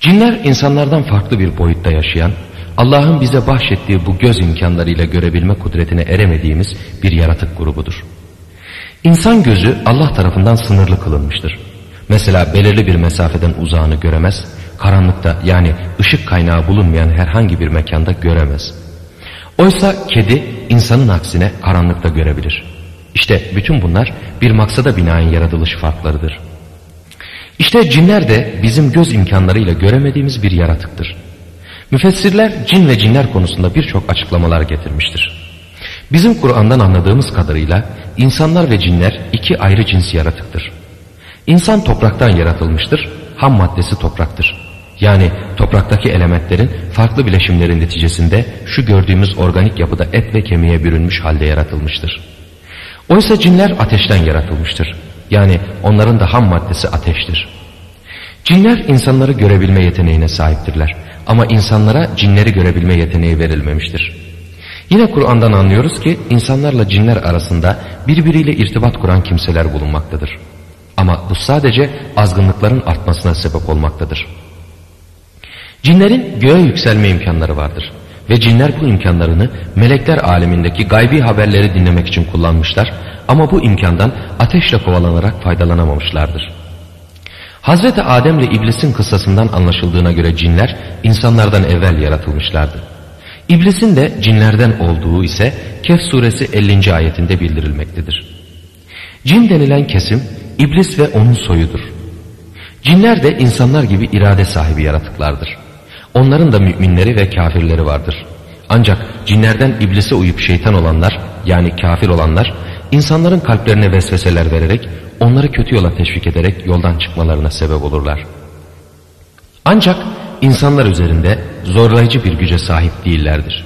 Cinler insanlardan farklı bir boyutta yaşayan, Allah'ın bize bahşettiği bu göz imkanlarıyla görebilme kudretine eremediğimiz bir yaratık grubudur. İnsan gözü Allah tarafından sınırlı kılınmıştır. Mesela belirli bir mesafeden uzağını göremez, karanlıkta yani ışık kaynağı bulunmayan herhangi bir mekanda göremez. Oysa kedi insanın aksine karanlıkta görebilir. İşte bütün bunlar bir maksada binaen yaratılış farklarıdır. İşte cinler de bizim göz imkanlarıyla göremediğimiz bir yaratıktır. Müfessirler cin ve cinler konusunda birçok açıklamalar getirmiştir. Bizim Kur'an'dan anladığımız kadarıyla insanlar ve cinler iki ayrı cins yaratıktır. İnsan topraktan yaratılmıştır, ham maddesi topraktır. Yani topraktaki elementlerin farklı bileşimlerin neticesinde şu gördüğümüz organik yapıda et ve kemiğe bürünmüş halde yaratılmıştır. Oysa cinler ateşten yaratılmıştır. Yani onların da ham maddesi ateştir. Cinler insanları görebilme yeteneğine sahiptirler. Ama insanlara cinleri görebilme yeteneği verilmemiştir. Yine Kur'an'dan anlıyoruz ki insanlarla cinler arasında birbiriyle irtibat kuran kimseler bulunmaktadır. Ama bu sadece azgınlıkların artmasına sebep olmaktadır. Cinlerin göğe yükselme imkanları vardır. Ve cinler bu imkanlarını melekler alemindeki gaybi haberleri dinlemek için kullanmışlar ama bu imkandan ateşle kovalanarak faydalanamamışlardır. Hazreti Adem ile iblisin kıssasından anlaşıldığına göre cinler insanlardan evvel yaratılmışlardı. İblisin de cinlerden olduğu ise Kehf suresi 50. ayetinde bildirilmektedir. Cin denilen kesim iblis ve onun soyudur. Cinler de insanlar gibi irade sahibi yaratıklardır. Onların da müminleri ve kafirleri vardır. Ancak cinlerden iblise uyup şeytan olanlar yani kafir olanlar insanların kalplerine vesveseler vererek onları kötü yola teşvik ederek yoldan çıkmalarına sebep olurlar. Ancak insanlar üzerinde zorlayıcı bir güce sahip değillerdir.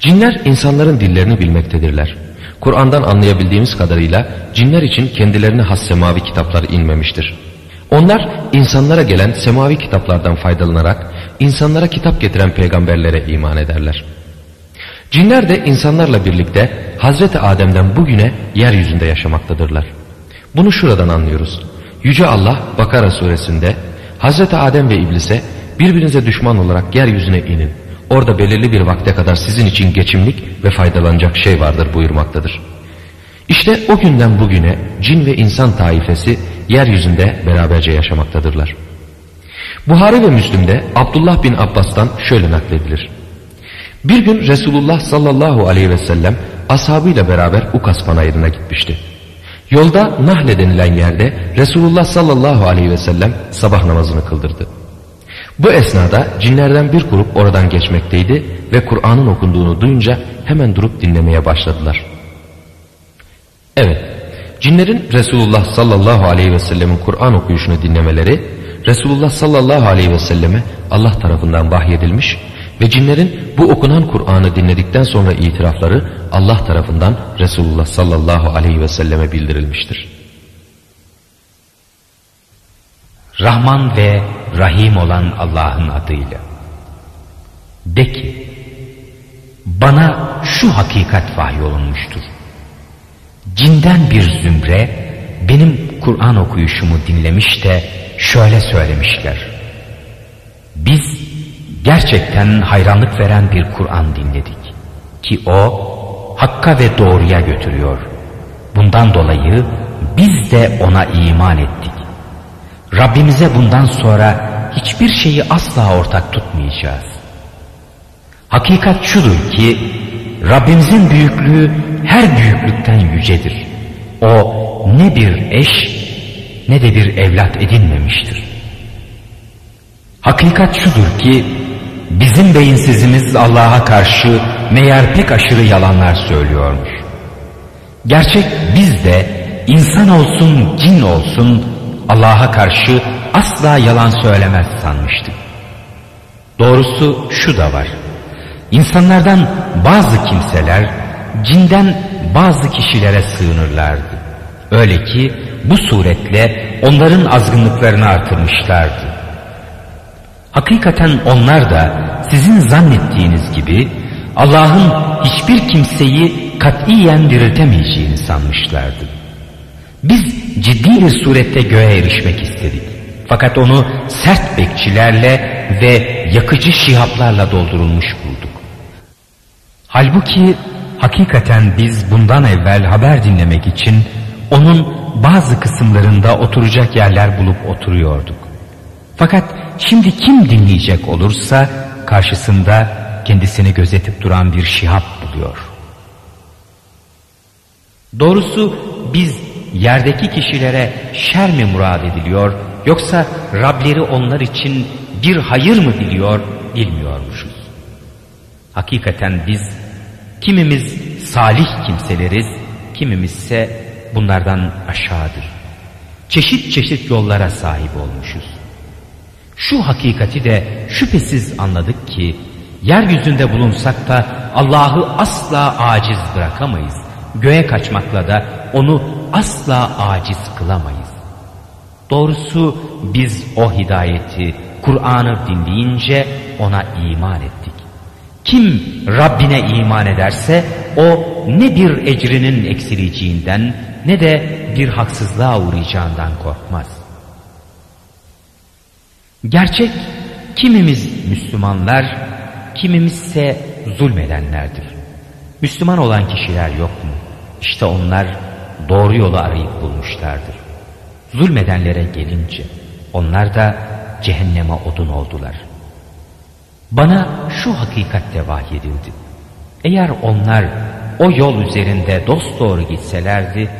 Cinler insanların dillerini bilmektedirler. Kur'an'dan anlayabildiğimiz kadarıyla cinler için kendilerine has semavi kitaplar inmemiştir. Onlar insanlara gelen semavi kitaplardan faydalanarak insanlara kitap getiren peygamberlere iman ederler. Cinler de insanlarla birlikte Hazreti Adem'den bugüne yeryüzünde yaşamaktadırlar. Bunu şuradan anlıyoruz. Yüce Allah Bakara suresinde Hazreti Adem ve İblis'e birbirinize düşman olarak yeryüzüne inin. Orada belirli bir vakte kadar sizin için geçimlik ve faydalanacak şey vardır buyurmaktadır. İşte o günden bugüne cin ve insan taifesi yeryüzünde beraberce yaşamaktadırlar. Buhari ve Müslim'de Abdullah bin Abbas'tan şöyle nakledilir. Bir gün Resulullah sallallahu aleyhi ve sellem ashabıyla beraber Ukas panayırına gitmişti. Yolda Nahle denilen yerde Resulullah sallallahu aleyhi ve sellem sabah namazını kıldırdı. Bu esnada cinlerden bir grup oradan geçmekteydi ve Kur'an'ın okunduğunu duyunca hemen durup dinlemeye başladılar. Evet, cinlerin Resulullah sallallahu aleyhi ve sellemin Kur'an okuyuşunu dinlemeleri, Resulullah sallallahu aleyhi ve selleme Allah tarafından vahyedilmiş ve cinlerin bu okunan Kur'an'ı dinledikten sonra itirafları Allah tarafından Resulullah sallallahu aleyhi ve selleme bildirilmiştir. Rahman ve Rahim olan Allah'ın adıyla. De ki, bana şu hakikat vahyolunmuştur. Cinden bir zümre benim Kur'an okuyuşumu dinlemiş de şöyle söylemişler. Biz gerçekten hayranlık veren bir Kur'an dinledik ki o hakka ve doğruya götürüyor. Bundan dolayı biz de ona iman ettik. Rabbimize bundan sonra hiçbir şeyi asla ortak tutmayacağız. Hakikat şudur ki Rabbimizin büyüklüğü her büyüklükten yücedir. O ne bir eş ne de bir evlat edinmemiştir. Hakikat şudur ki bizim beyinsizimiz Allah'a karşı meğer pek aşırı yalanlar söylüyormuş. Gerçek biz de insan olsun cin olsun Allah'a karşı asla yalan söylemez sanmıştık. Doğrusu şu da var. İnsanlardan bazı kimseler cinden bazı kişilere sığınırlardı. Öyle ki bu suretle onların azgınlıklarını artırmışlardı. Hakikaten onlar da sizin zannettiğiniz gibi Allah'ın hiçbir kimseyi katiyen diriltemeyeceğini sanmışlardı. Biz ciddi bir surette göğe erişmek istedik. Fakat onu sert bekçilerle ve yakıcı şihaplarla doldurulmuş bulduk. Halbuki hakikaten biz bundan evvel haber dinlemek için onun bazı kısımlarında oturacak yerler bulup oturuyorduk. Fakat şimdi kim dinleyecek olursa karşısında kendisini gözetip duran bir şihap buluyor. Doğrusu biz yerdeki kişilere şer mi murad ediliyor yoksa Rableri onlar için bir hayır mı biliyor bilmiyormuşuz. Hakikaten biz kimimiz salih kimseleriz, kimimizse bunlardan aşağıdır. Çeşit çeşit yollara sahip olmuşuz. Şu hakikati de şüphesiz anladık ki yeryüzünde bulunsak da Allah'ı asla aciz bırakamayız. Göğe kaçmakla da onu asla aciz kılamayız. Doğrusu biz o hidayeti, Kur'an'ı dinleyince ona iman ettik. Kim Rabbine iman ederse o ne bir ecrinin eksileceğinden ne de bir haksızlığa uğrayacağından korkmaz. Gerçek kimimiz Müslümanlar, kimimizse zulmedenlerdir. Müslüman olan kişiler yok mu? İşte onlar doğru yolu arayıp bulmuşlardır. Zulmedenlere gelince onlar da cehenneme odun oldular. Bana şu hakikatte vahyedildi. Eğer onlar o yol üzerinde dosdoğru gitselerdi,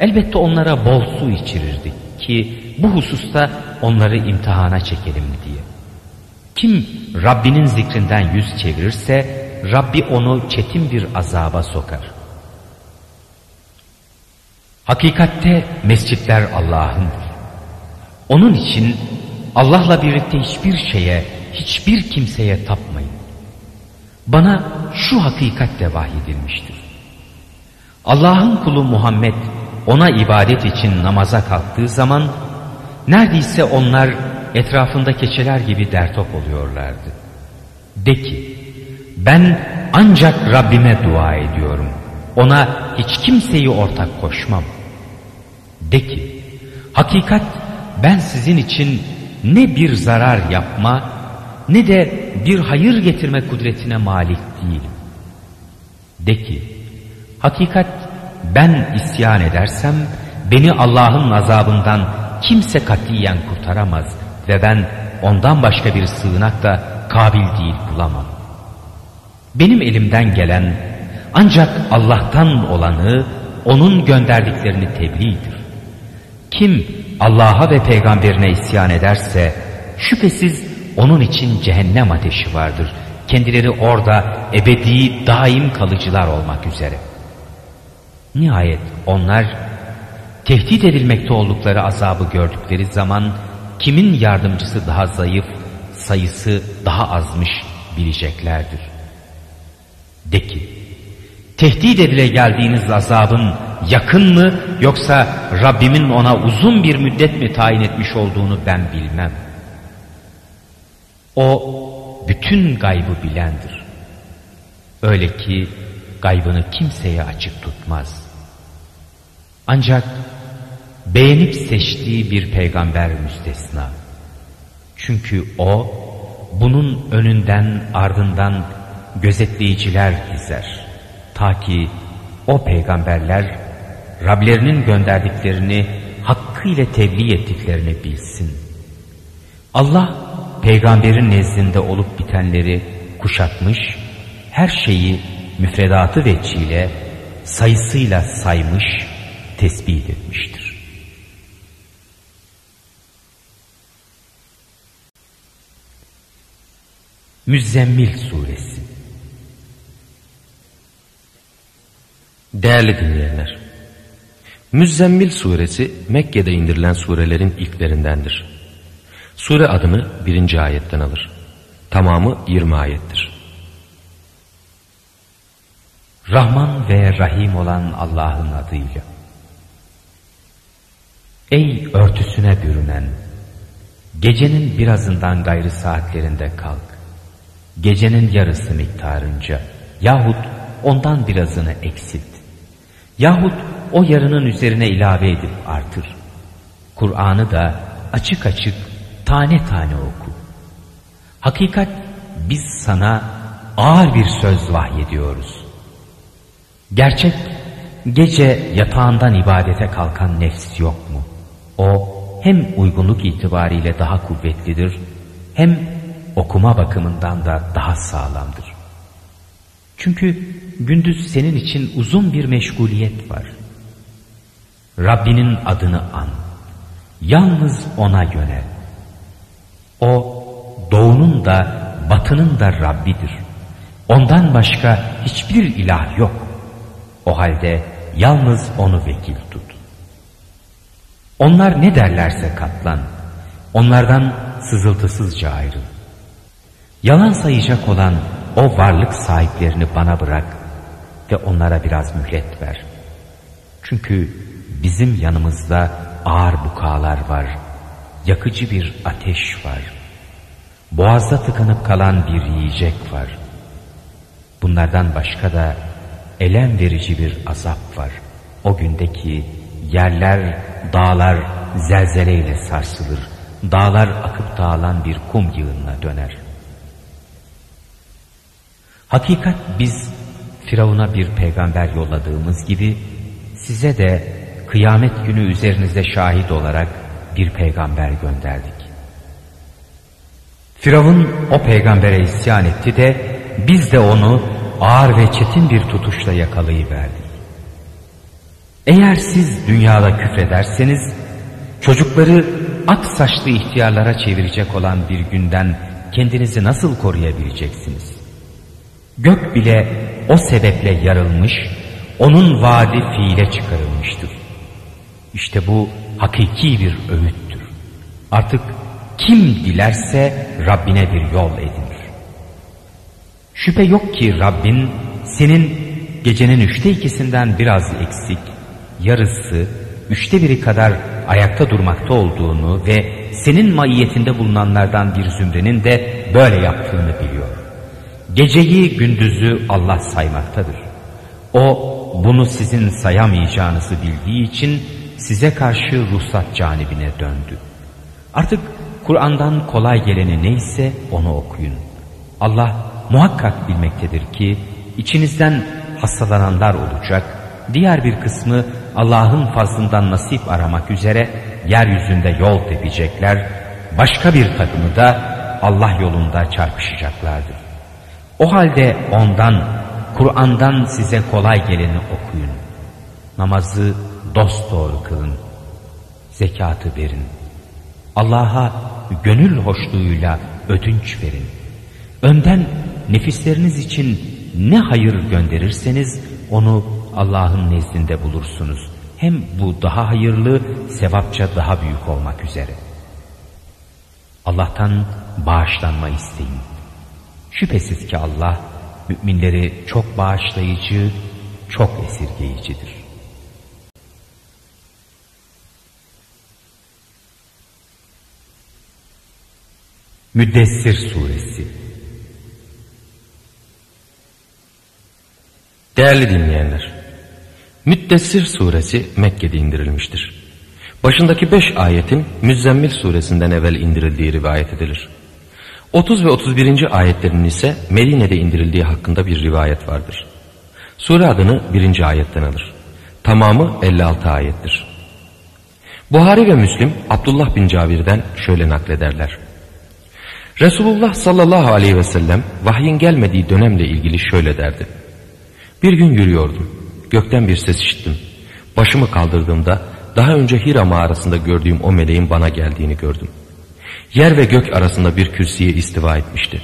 elbette onlara bol su içirirdik ki bu hususta onları imtihana çekelim diye. Kim Rabbinin zikrinden yüz çevirirse Rabbi onu çetin bir azaba sokar. Hakikatte mescitler Allah'ındır. Onun için Allah'la birlikte hiçbir şeye, hiçbir kimseye tapmayın. Bana şu hakikat de vahyedilmiştir. Allah'ın kulu Muhammed ona ibadet için namaza kalktığı zaman neredeyse onlar etrafında keçeler gibi dertop oluyorlardı. De ki ben ancak Rabbime dua ediyorum. Ona hiç kimseyi ortak koşmam. De ki hakikat ben sizin için ne bir zarar yapma ne de bir hayır getirme kudretine malik değilim. De ki, hakikat ben isyan edersem beni Allah'ın azabından kimse katiyen kurtaramaz ve ben ondan başka bir sığınak da kabil değil bulamam. Benim elimden gelen ancak Allah'tan olanı onun gönderdiklerini tebliğdir. Kim Allah'a ve peygamberine isyan ederse şüphesiz onun için cehennem ateşi vardır. Kendileri orada ebedi daim kalıcılar olmak üzere. Nihayet onlar tehdit edilmekte oldukları azabı gördükleri zaman kimin yardımcısı daha zayıf, sayısı daha azmış bileceklerdir. De ki, tehdit edile geldiğiniz azabın yakın mı yoksa Rabbimin ona uzun bir müddet mi tayin etmiş olduğunu ben bilmem. O bütün gaybı bilendir. Öyle ki gaybını kimseye açık tutmaz. Ancak beğenip seçtiği bir peygamber müstesna. Çünkü o bunun önünden ardından gözetleyiciler dizer. Ta ki o peygamberler Rablerinin gönderdiklerini hakkıyla tebliğ ettiklerini bilsin. Allah peygamberin nezdinde olup bitenleri kuşatmış, her şeyi müfredatı veçiyle sayısıyla saymış, tesbih etmiştir. Müzzemmil Suresi Değerli dinleyenler, Müzzemmil suresi Mekke'de indirilen surelerin ilklerindendir. Sure adını birinci ayetten alır. Tamamı 20 ayettir. Rahman ve Rahim olan Allah'ın adıyla. Ey örtüsüne bürünen, gecenin birazından gayrı saatlerinde kalk. Gecenin yarısı miktarınca yahut ondan birazını eksilt. Yahut o yarının üzerine ilave edip artır. Kur'an'ı da açık açık tane tane oku. Hakikat biz sana ağır bir söz vahyediyoruz. Gerçek gece yatağından ibadete kalkan nefs yok mu? O hem uygunluk itibariyle daha kuvvetlidir hem okuma bakımından da daha sağlamdır. Çünkü gündüz senin için uzun bir meşguliyet var. Rabbinin adını an. Yalnız ona yönel. O doğunun da batının da Rabbidir. Ondan başka hiçbir ilah yok. O halde yalnız onu vekil tut. Onlar ne derlerse katlan. Onlardan sızıltısızca ayrıl. Yalan sayacak olan o varlık sahiplerini bana bırak ve onlara biraz mühlet ver. Çünkü bizim yanımızda ağır bukalar var, yakıcı bir ateş var. Boğazda tıkanıp kalan bir yiyecek var. Bunlardan başka da elem verici bir azap var. O gündeki yerler, dağlar zelzeleyle sarsılır. Dağlar akıp dağılan bir kum yığınına döner. Hakikat biz Firavun'a bir peygamber yolladığımız gibi size de kıyamet günü üzerinize şahit olarak bir peygamber gönderdik. Firavun o peygambere isyan etti de biz de onu ağır ve çetin bir tutuşla yakalayıverdik. Eğer siz dünyada küfrederseniz çocukları ak saçlı ihtiyarlara çevirecek olan bir günden kendinizi nasıl koruyabileceksiniz? Gök bile o sebeple yarılmış, onun vaadi fiile çıkarılmıştır. İşte bu hakiki bir öğüttür. Artık kim dilerse Rabbine bir yol edinir. Şüphe yok ki Rabbin senin gecenin üçte ikisinden biraz eksik, yarısı, üçte biri kadar ayakta durmakta olduğunu ve senin maiyetinde bulunanlardan bir zümrenin de böyle yaptığını biliyor. Geceyi gündüzü Allah saymaktadır. O bunu sizin sayamayacağınızı bildiği için size karşı ruhsat canibine döndü. Artık Kur'an'dan kolay geleni neyse onu okuyun. Allah muhakkak bilmektedir ki içinizden hastalananlar olacak, diğer bir kısmı Allah'ın fazlından nasip aramak üzere yeryüzünde yol tepecekler, başka bir takımı da Allah yolunda çarpışacaklardır. O halde ondan, Kur'an'dan size kolay geleni okuyun. Namazı dosdoğru kılın. Zekatı verin. Allah'a gönül hoşluğuyla ödünç verin. Önden nefisleriniz için ne hayır gönderirseniz onu Allah'ın nezdinde bulursunuz. Hem bu daha hayırlı, sevapça daha büyük olmak üzere. Allah'tan bağışlanma isteyin. Şüphesiz ki Allah müminleri çok bağışlayıcı, çok esirgeyicidir. Müddessir Suresi Değerli dinleyenler, Müddessir suresi Mekke'de indirilmiştir. Başındaki beş ayetin Müzzemmil suresinden evvel indirildiği rivayet edilir. 30 ve 31. ayetlerinin ise Medine'de indirildiği hakkında bir rivayet vardır. Sure adını birinci ayetten alır. Tamamı 56 ayettir. Buhari ve Müslim Abdullah bin Cabir'den şöyle naklederler. Resulullah sallallahu aleyhi ve sellem vahyin gelmediği dönemle ilgili şöyle derdi. Bir gün yürüyordum. Gökten bir ses işittim. Başımı kaldırdığımda daha önce Hira mağarasında gördüğüm o meleğin bana geldiğini gördüm. Yer ve gök arasında bir kürsüye istiva etmişti.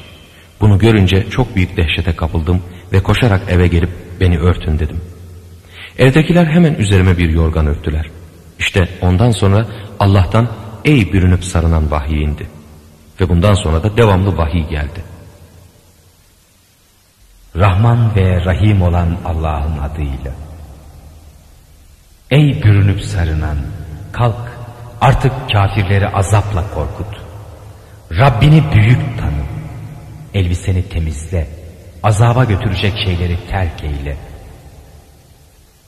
Bunu görünce çok büyük dehşete kapıldım ve koşarak eve gelip beni örtün dedim. Evdekiler hemen üzerime bir yorgan örttüler. İşte ondan sonra Allah'tan ey bürünüp sarınan vahiy indi. Ve bundan sonra da devamlı vahiy geldi. Rahman ve Rahim olan Allah'ın adıyla. Ey bürünüp sarınan, kalk artık kafirleri azapla korkut. Rabbini büyük tanı. Elbiseni temizle. Azaba götürecek şeyleri terk eyle.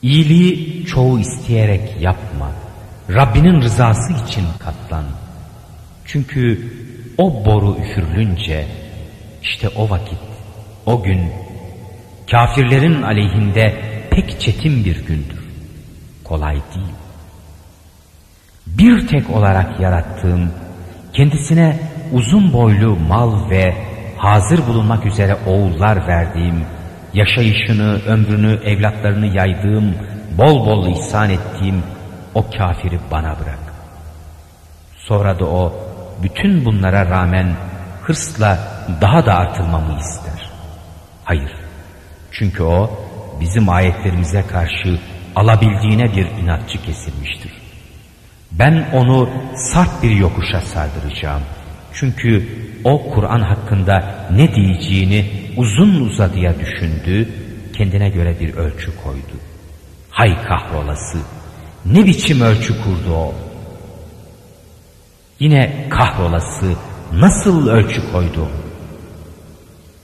İyiliği çoğu isteyerek yapma. Rabbinin rızası için katlan. Çünkü o boru üfürülünce işte o vakit, o gün kafirlerin aleyhinde pek çetin bir gündür. Kolay değil. Bir tek olarak yarattığım, kendisine uzun boylu mal ve hazır bulunmak üzere oğullar verdiğim, yaşayışını, ömrünü, evlatlarını yaydığım, bol bol ihsan ettiğim o kafiri bana bırak. Sonra da o bütün bunlara rağmen hırsla daha da artılmamı ister. Hayır. Çünkü o bizim ayetlerimize karşı alabildiğine bir inatçı kesilmiştir. Ben onu sert bir yokuşa sardıracağım. Çünkü o Kur'an hakkında ne diyeceğini uzun uzadıya düşündü, kendine göre bir ölçü koydu. Hay kahrolası! Ne biçim ölçü kurdu o? Yine kahrolası nasıl ölçü koydu?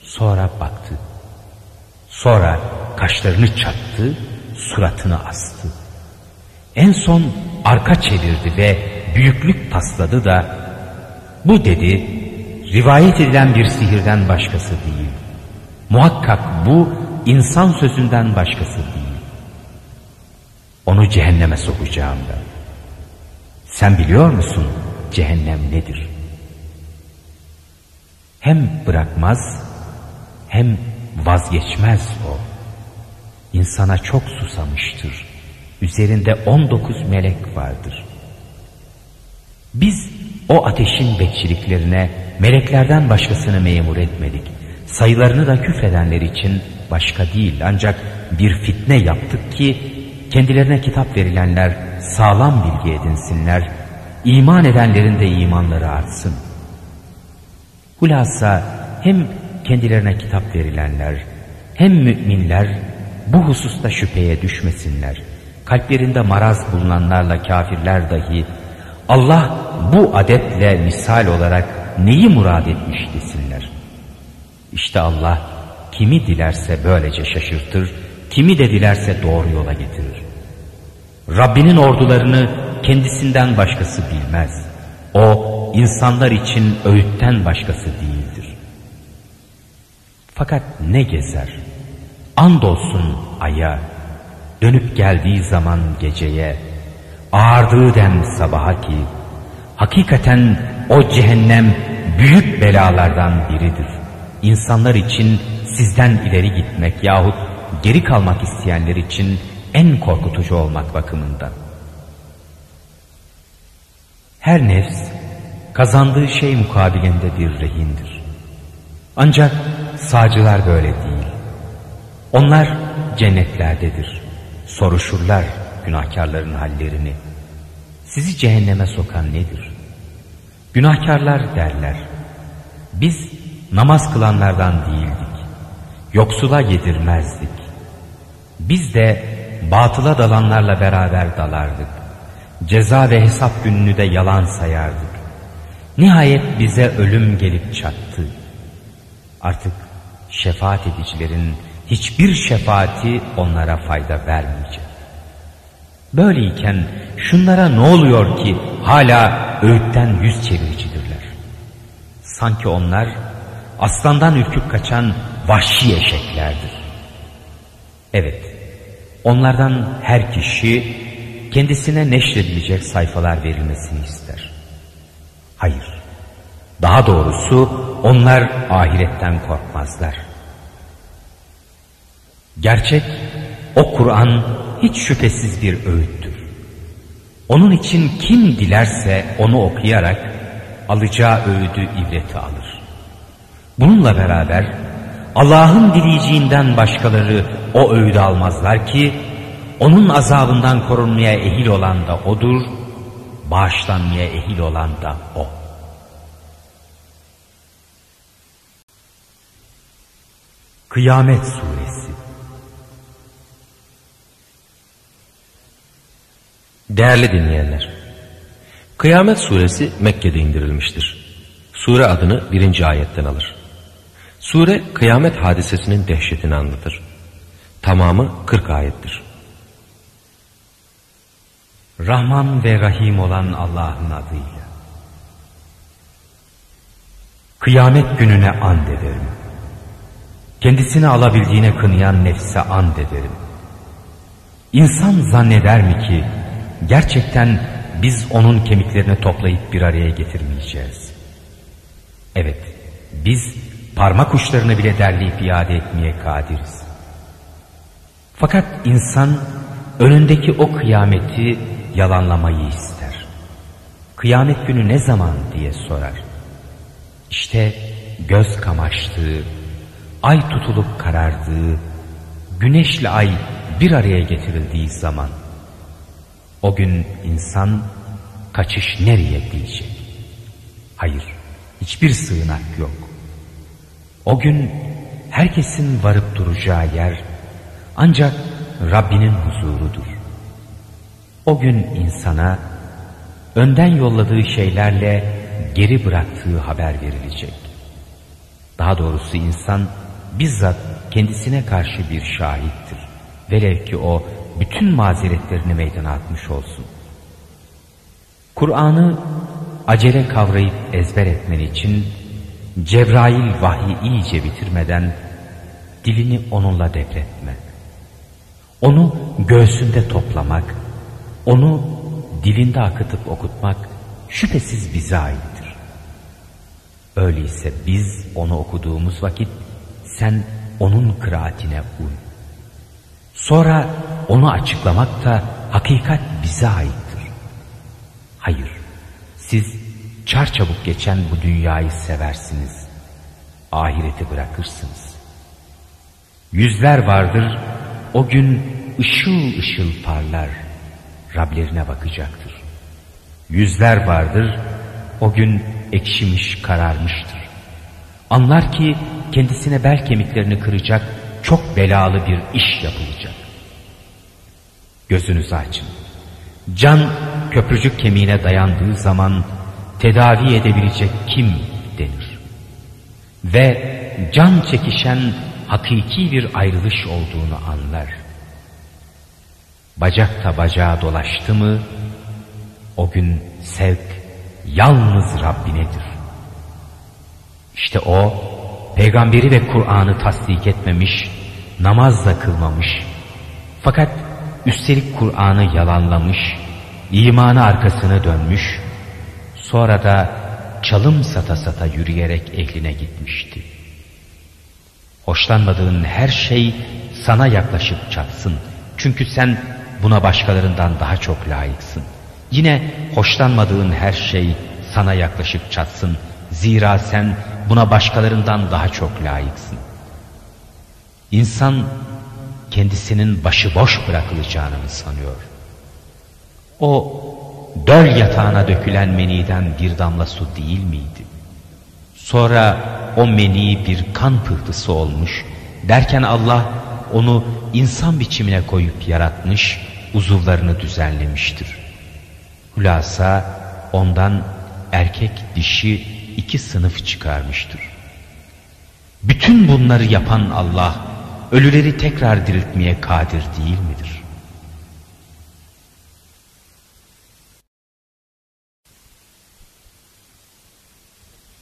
Sonra baktı. Sonra kaşlarını çattı, suratını astı. En son arka çevirdi ve büyüklük tasladı da bu dedi rivayet edilen bir sihirden başkası değil. Muhakkak bu insan sözünden başkası değil. Onu cehenneme sokacağım ben. Sen biliyor musun cehennem nedir? Hem bırakmaz hem vazgeçmez o. İnsana çok susamıştır. Üzerinde on dokuz melek vardır. Biz o ateşin bekçiliklerine meleklerden başkasını memur etmedik. Sayılarını da küfredenler için başka değil ancak bir fitne yaptık ki kendilerine kitap verilenler sağlam bilgi edinsinler, iman edenlerin de imanları artsın. Hulasa hem kendilerine kitap verilenler hem müminler bu hususta şüpheye düşmesinler. Kalplerinde maraz bulunanlarla kafirler dahi Allah bu adetle misal olarak neyi murad etmiş desinler. İşte Allah kimi dilerse böylece şaşırtır, kimi de dilerse doğru yola getirir. Rabbinin ordularını kendisinden başkası bilmez. O insanlar için öğütten başkası değildir. Fakat ne gezer? Andolsun aya, dönüp geldiği zaman geceye, ağardığı dem sabaha ki, hakikaten o cehennem büyük belalardan biridir. İnsanlar için sizden ileri gitmek yahut geri kalmak isteyenler için en korkutucu olmak bakımından. Her nefs kazandığı şey mukabilinde bir rehindir. Ancak sağcılar böyle değil. Onlar cennetlerdedir. Soruşurlar günahkarların hallerini. Sizi cehenneme sokan nedir? Günahkarlar derler. Biz namaz kılanlardan değildik. Yoksula yedirmezdik. Biz de batıla dalanlarla beraber dalardık. Ceza ve hesap gününü de yalan sayardık. Nihayet bize ölüm gelip çattı. Artık şefaat edicilerin hiçbir şefaati onlara fayda vermeyecek. Böyleyken şunlara ne oluyor ki hala öğütten yüz çeviricidirler. Sanki onlar aslandan ürküp kaçan vahşi eşeklerdir. Evet, onlardan her kişi kendisine neşredilecek sayfalar verilmesini ister. Hayır, daha doğrusu onlar ahiretten korkmazlar. Gerçek, o Kur'an hiç şüphesiz bir öğüttür. Onun için kim dilerse onu okuyarak alacağı öğüdü ibreti alır. Bununla beraber Allah'ın dileyeceğinden başkaları o öğüdü almazlar ki onun azabından korunmaya ehil olan da odur, bağışlanmaya ehil olan da o. Kıyamet Suresi Değerli dinleyenler, Kıyamet Suresi Mekke'de indirilmiştir. Sure adını birinci ayetten alır. Sure kıyamet hadisesinin dehşetini anlatır. Tamamı 40 ayettir. Rahman ve Rahim olan Allah'ın adıyla. Kıyamet gününe and ederim. Kendisini alabildiğine kınayan nefse and ederim. İnsan zanneder mi ki gerçekten biz onun kemiklerini toplayıp bir araya getirmeyeceğiz? Evet, biz parmak uçlarını bile derleyip iade etmeye kadiriz. Fakat insan önündeki o kıyameti yalanlamayı ister. Kıyamet günü ne zaman diye sorar. İşte göz kamaştığı, ay tutulup karardığı, güneşle ay bir araya getirildiği zaman, o gün insan kaçış nereye diyecek? Hayır, hiçbir sığınak yok. O gün herkesin varıp duracağı yer ancak Rabbinin huzurudur. O gün insana önden yolladığı şeylerle geri bıraktığı haber verilecek. Daha doğrusu insan bizzat kendisine karşı bir şahittir. Velev ki o bütün mazeretlerini meydana atmış olsun. Kur'an'ı acele kavrayıp ezber etmen için Cebrail vahyi iyice bitirmeden dilini onunla depretme. Onu göğsünde toplamak, onu dilinde akıtıp okutmak şüphesiz bize aittir. Öyleyse biz onu okuduğumuz vakit sen onun kıraatine uy. Sonra onu açıklamak da hakikat bize aittir. Hayır, siz çarçabuk geçen bu dünyayı seversiniz. Ahireti bırakırsınız. Yüzler vardır, o gün ışıl ışıl parlar, Rablerine bakacaktır. Yüzler vardır, o gün ekşimiş kararmıştır. Anlar ki kendisine bel kemiklerini kıracak çok belalı bir iş yapılacak. Gözünüzü açın. Can köprücük kemiğine dayandığı zaman tedavi edebilecek kim denir. Ve can çekişen hakiki bir ayrılış olduğunu anlar. Bacak da bacağa dolaştı mı o gün sevk yalnız Rabbinedir. İşte o peygamberi ve Kur'an'ı tasdik etmemiş, namaz da kılmamış. Fakat üstelik Kur'an'ı yalanlamış, imanı arkasını dönmüş, sonra da çalım sata sata yürüyerek ehline gitmişti. Hoşlanmadığın her şey sana yaklaşıp çatsın. Çünkü sen buna başkalarından daha çok layıksın. Yine hoşlanmadığın her şey sana yaklaşıp çatsın. Zira sen buna başkalarından daha çok layıksın. İnsan kendisinin başıboş bırakılacağını mı sanıyor? O döl yatağına dökülen meniden bir damla su değil miydi? Sonra o meni bir kan pıhtısı olmuş derken Allah onu insan biçimine koyup yaratmış, uzuvlarını düzenlemiştir. Hulasa ondan erkek dişi iki sınıf çıkarmıştır. Bütün bunları yapan Allah ölüleri tekrar diriltmeye kadir değil midir?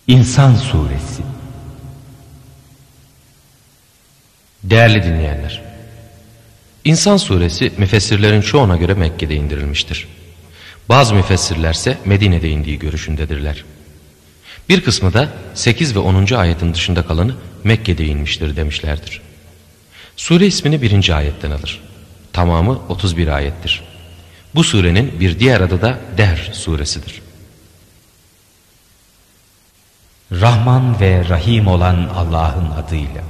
İnsan Suresi Değerli dinleyenler, İnsan Suresi müfessirlerin çoğuna göre Mekke'de indirilmiştir. Bazı müfessirlerse Medine'de indiği görüşündedirler. Bir kısmı da 8 ve 10. ayetin dışında kalanı Mekke'de inmiştir demişlerdir. Sure ismini birinci ayetten alır. Tamamı 31 ayettir. Bu surenin bir diğer adı da Dehr suresidir. Rahman ve Rahim olan Allah'ın adıyla.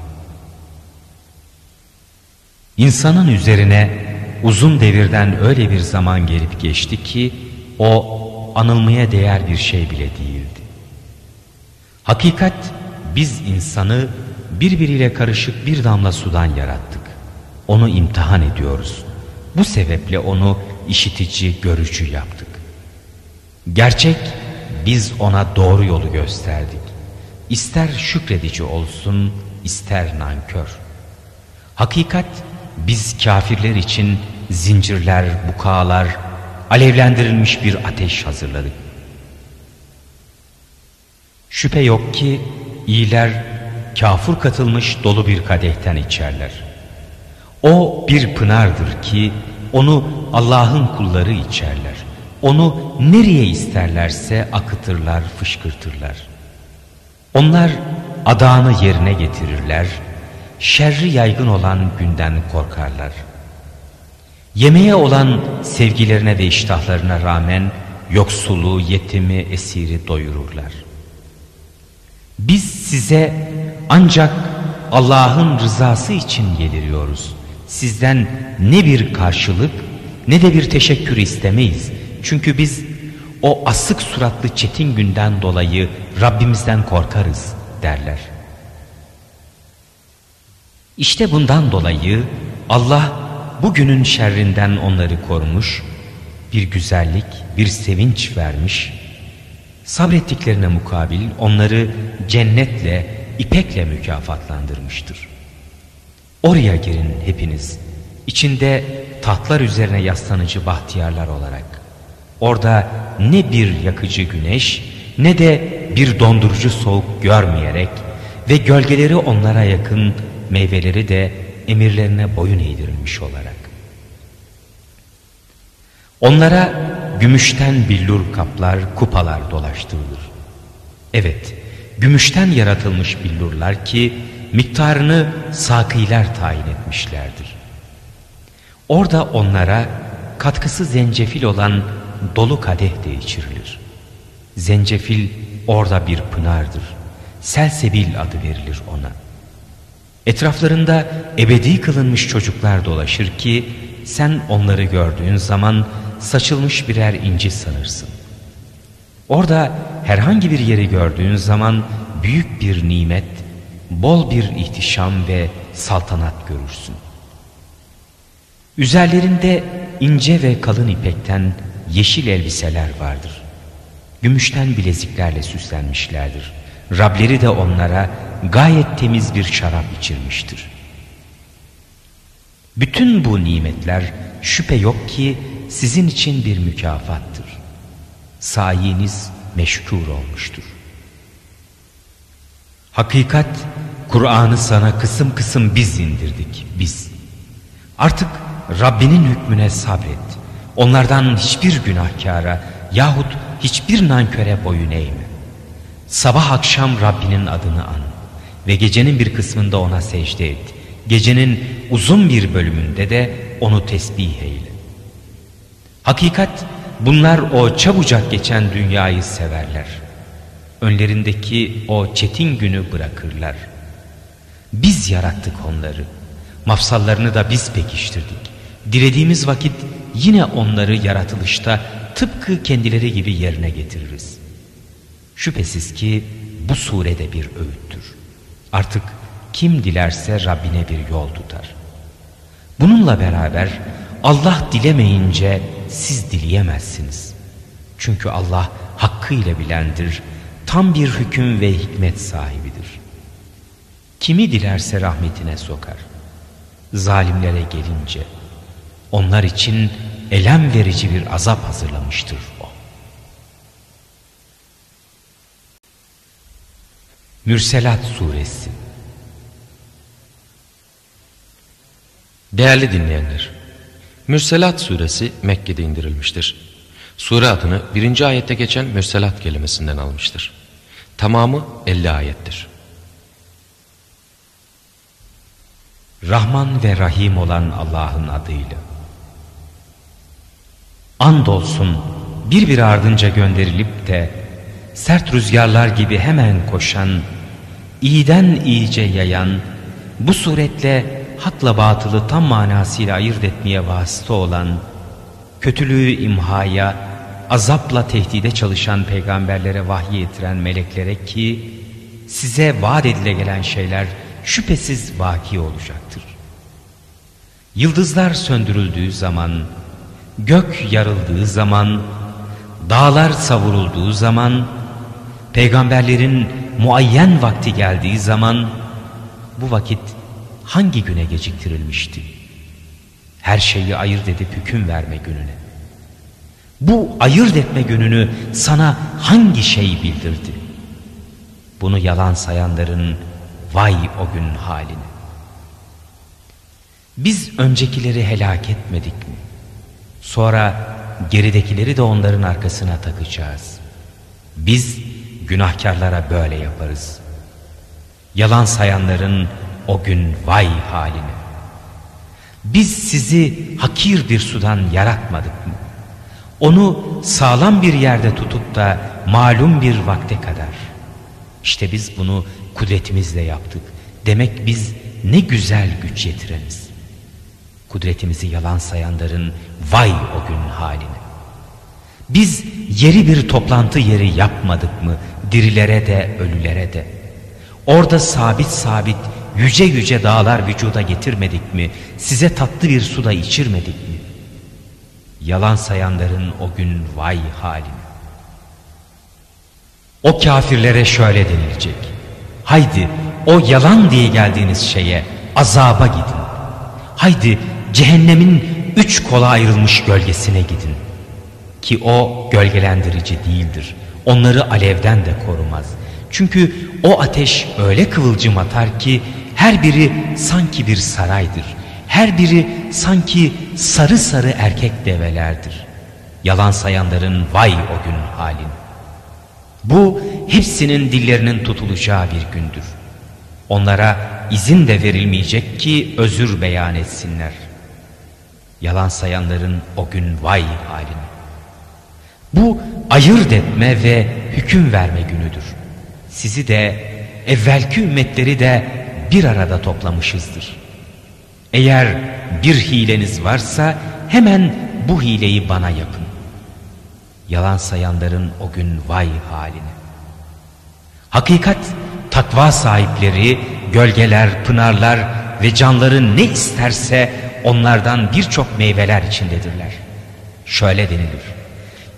İnsanın üzerine uzun devirden öyle bir zaman gelip geçti ki o anılmaya değer bir şey bile değildi. Hakikat biz insanı birbiriyle karışık bir damla sudan yarattık. Onu imtihan ediyoruz. Bu sebeple onu işitici, görücü yaptık. Gerçek biz ona doğru yolu gösterdik. İster şükredici olsun, ister nankör. Hakikat biz kafirler için zincirler, bukalar, alevlendirilmiş bir ateş hazırladık. Şüphe yok ki iyiler kafur katılmış dolu bir kadehten içerler. O bir pınardır ki onu Allah'ın kulları içerler. Onu nereye isterlerse akıtırlar, fışkırtırlar. Onlar adağını yerine getirirler, şerri yaygın olan günden korkarlar. Yemeğe olan sevgilerine ve iştahlarına rağmen yoksulu, yetimi, esiri doyururlar. Biz size ancak Allah'ın rızası için geliriyoruz. Sizden ne bir karşılık ne de bir teşekkür istemeyiz. Çünkü biz o asık suratlı çetin günden dolayı Rabbimizden korkarız derler. İşte bundan dolayı Allah bugünün şerrinden onları korumuş, bir güzellik, bir sevinç vermiş, sabrettiklerine mukabil onları cennetle, ipekle mükafatlandırmıştır. Oraya girin hepiniz, içinde tahtlar üzerine yaslanıcı bahtiyarlar olarak. Orada ne bir yakıcı güneş ne de bir dondurucu soğuk görmeyerek ve gölgeleri onlara yakın meyveleri de emirlerine boyun eğdirilmiş olarak. Onlara gümüşten billur kaplar, kupalar dolaştırılır. Evet, gümüşten yaratılmış billurlar ki miktarını sakiler tayin etmişlerdir. Orada onlara katkısı zencefil olan dolu kadeh de içirilir. Zencefil orada bir pınardır. Selsebil adı verilir ona. Etraflarında ebedi kılınmış çocuklar dolaşır ki sen onları gördüğün zaman saçılmış birer inci sanırsın. Orada herhangi bir yeri gördüğün zaman büyük bir nimet, bol bir ihtişam ve saltanat görürsün. Üzerlerinde ince ve kalın ipekten yeşil elbiseler vardır. Gümüşten bileziklerle süslenmişlerdir. Rableri de onlara gayet temiz bir şarap içirmiştir. Bütün bu nimetler şüphe yok ki sizin için bir mükafattır. Sayiniz meşgul olmuştur. Hakikat Kur'an'ı sana kısım kısım biz indirdik biz. Artık Rabbinin hükmüne sabret. Onlardan hiçbir günahkara yahut hiçbir nanköre boyun eğme. Sabah akşam Rabbinin adını an ve gecenin bir kısmında ona secde et. Gecenin uzun bir bölümünde de onu tesbih eyle. Hakikat bunlar o çabucak geçen dünyayı severler. Önlerindeki o çetin günü bırakırlar. Biz yarattık onları. Mafsallarını da biz pekiştirdik. Dilediğimiz vakit yine onları yaratılışta tıpkı kendileri gibi yerine getiririz. Şüphesiz ki bu surede bir öğüttür. Artık kim dilerse Rabbine bir yol tutar. Bununla beraber Allah dilemeyince siz dileyemezsiniz. Çünkü Allah hakkıyla bilendir, tam bir hüküm ve hikmet sahibidir. Kimi dilerse rahmetine sokar. Zalimlere gelince onlar için elem verici bir azap hazırlamıştır o. Mürselat Suresi Değerli dinleyenler, Mürselat suresi Mekke'de indirilmiştir. Sure adını birinci ayette geçen Mürselat kelimesinden almıştır. Tamamı 50 ayettir. Rahman ve Rahim olan Allah'ın adıyla. Andolsun bir bir ardınca gönderilip de sert rüzgarlar gibi hemen koşan, iyiden iyice yayan, bu suretle hakla batılı tam manasıyla ayırt etmeye vasıta olan, kötülüğü imhaya, azapla tehdide çalışan peygamberlere vahiy ettiren meleklere ki, size vaat edile gelen şeyler şüphesiz vaki olacaktır. Yıldızlar söndürüldüğü zaman, gök yarıldığı zaman, dağlar savurulduğu zaman, peygamberlerin muayyen vakti geldiği zaman, bu vakit hangi güne geciktirilmişti? Her şeyi ayırt edip hüküm verme gününe. Bu ayırt etme gününü sana hangi şey bildirdi? Bunu yalan sayanların vay o gün haline. Biz öncekileri helak etmedik mi? Sonra geridekileri de onların arkasına takacağız. Biz günahkarlara böyle yaparız. Yalan sayanların o gün vay haline. Biz sizi hakir bir sudan yaratmadık mı? Onu sağlam bir yerde tutup da malum bir vakte kadar. İşte biz bunu kudretimizle yaptık. Demek biz ne güzel güç yetireniz. Kudretimizi yalan sayanların vay o gün haline. Biz yeri bir toplantı yeri yapmadık mı dirilere de ölülere de? Orada sabit sabit yüce yüce dağlar vücuda getirmedik mi? Size tatlı bir suda içirmedik mi? Yalan sayanların o gün vay haline. O kafirlere şöyle denilecek. Haydi o yalan diye geldiğiniz şeye azaba gidin. Haydi cehennemin üç kola ayrılmış gölgesine gidin. Ki o gölgelendirici değildir. Onları alevden de korumaz. Çünkü o ateş öyle kıvılcım atar ki her biri sanki bir saraydır. Her biri sanki sarı sarı erkek develerdir. Yalan sayanların vay o gün halin. Bu hepsinin dillerinin tutulacağı bir gündür. Onlara izin de verilmeyecek ki özür beyan etsinler. Yalan sayanların o gün vay haline. Bu ayırt etme ve hüküm verme günüdür. Sizi de evvelki ümmetleri de bir arada toplamışızdır. Eğer bir hileniz varsa hemen bu hileyi bana yapın. Yalan sayanların o gün vay haline. Hakikat takva sahipleri, gölgeler, pınarlar ve canları ne isterse onlardan birçok meyveler içindedirler. Şöyle denilir.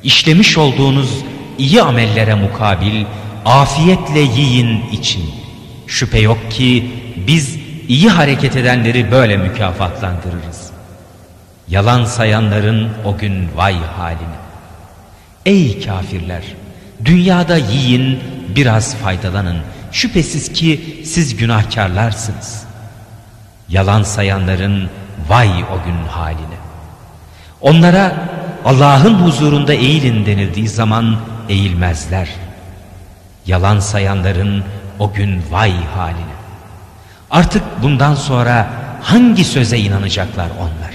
İşlemiş olduğunuz iyi amellere mukabil afiyetle yiyin için. Şüphe yok ki biz iyi hareket edenleri böyle mükafatlandırırız. Yalan sayanların o gün vay haline. Ey kafirler! Dünyada yiyin, biraz faydalanın. Şüphesiz ki siz günahkarlarsınız. Yalan sayanların vay o gün haline. Onlara Allah'ın huzurunda eğilin denildiği zaman eğilmezler. Yalan sayanların o gün vay haline. Artık bundan sonra hangi söze inanacaklar onlar?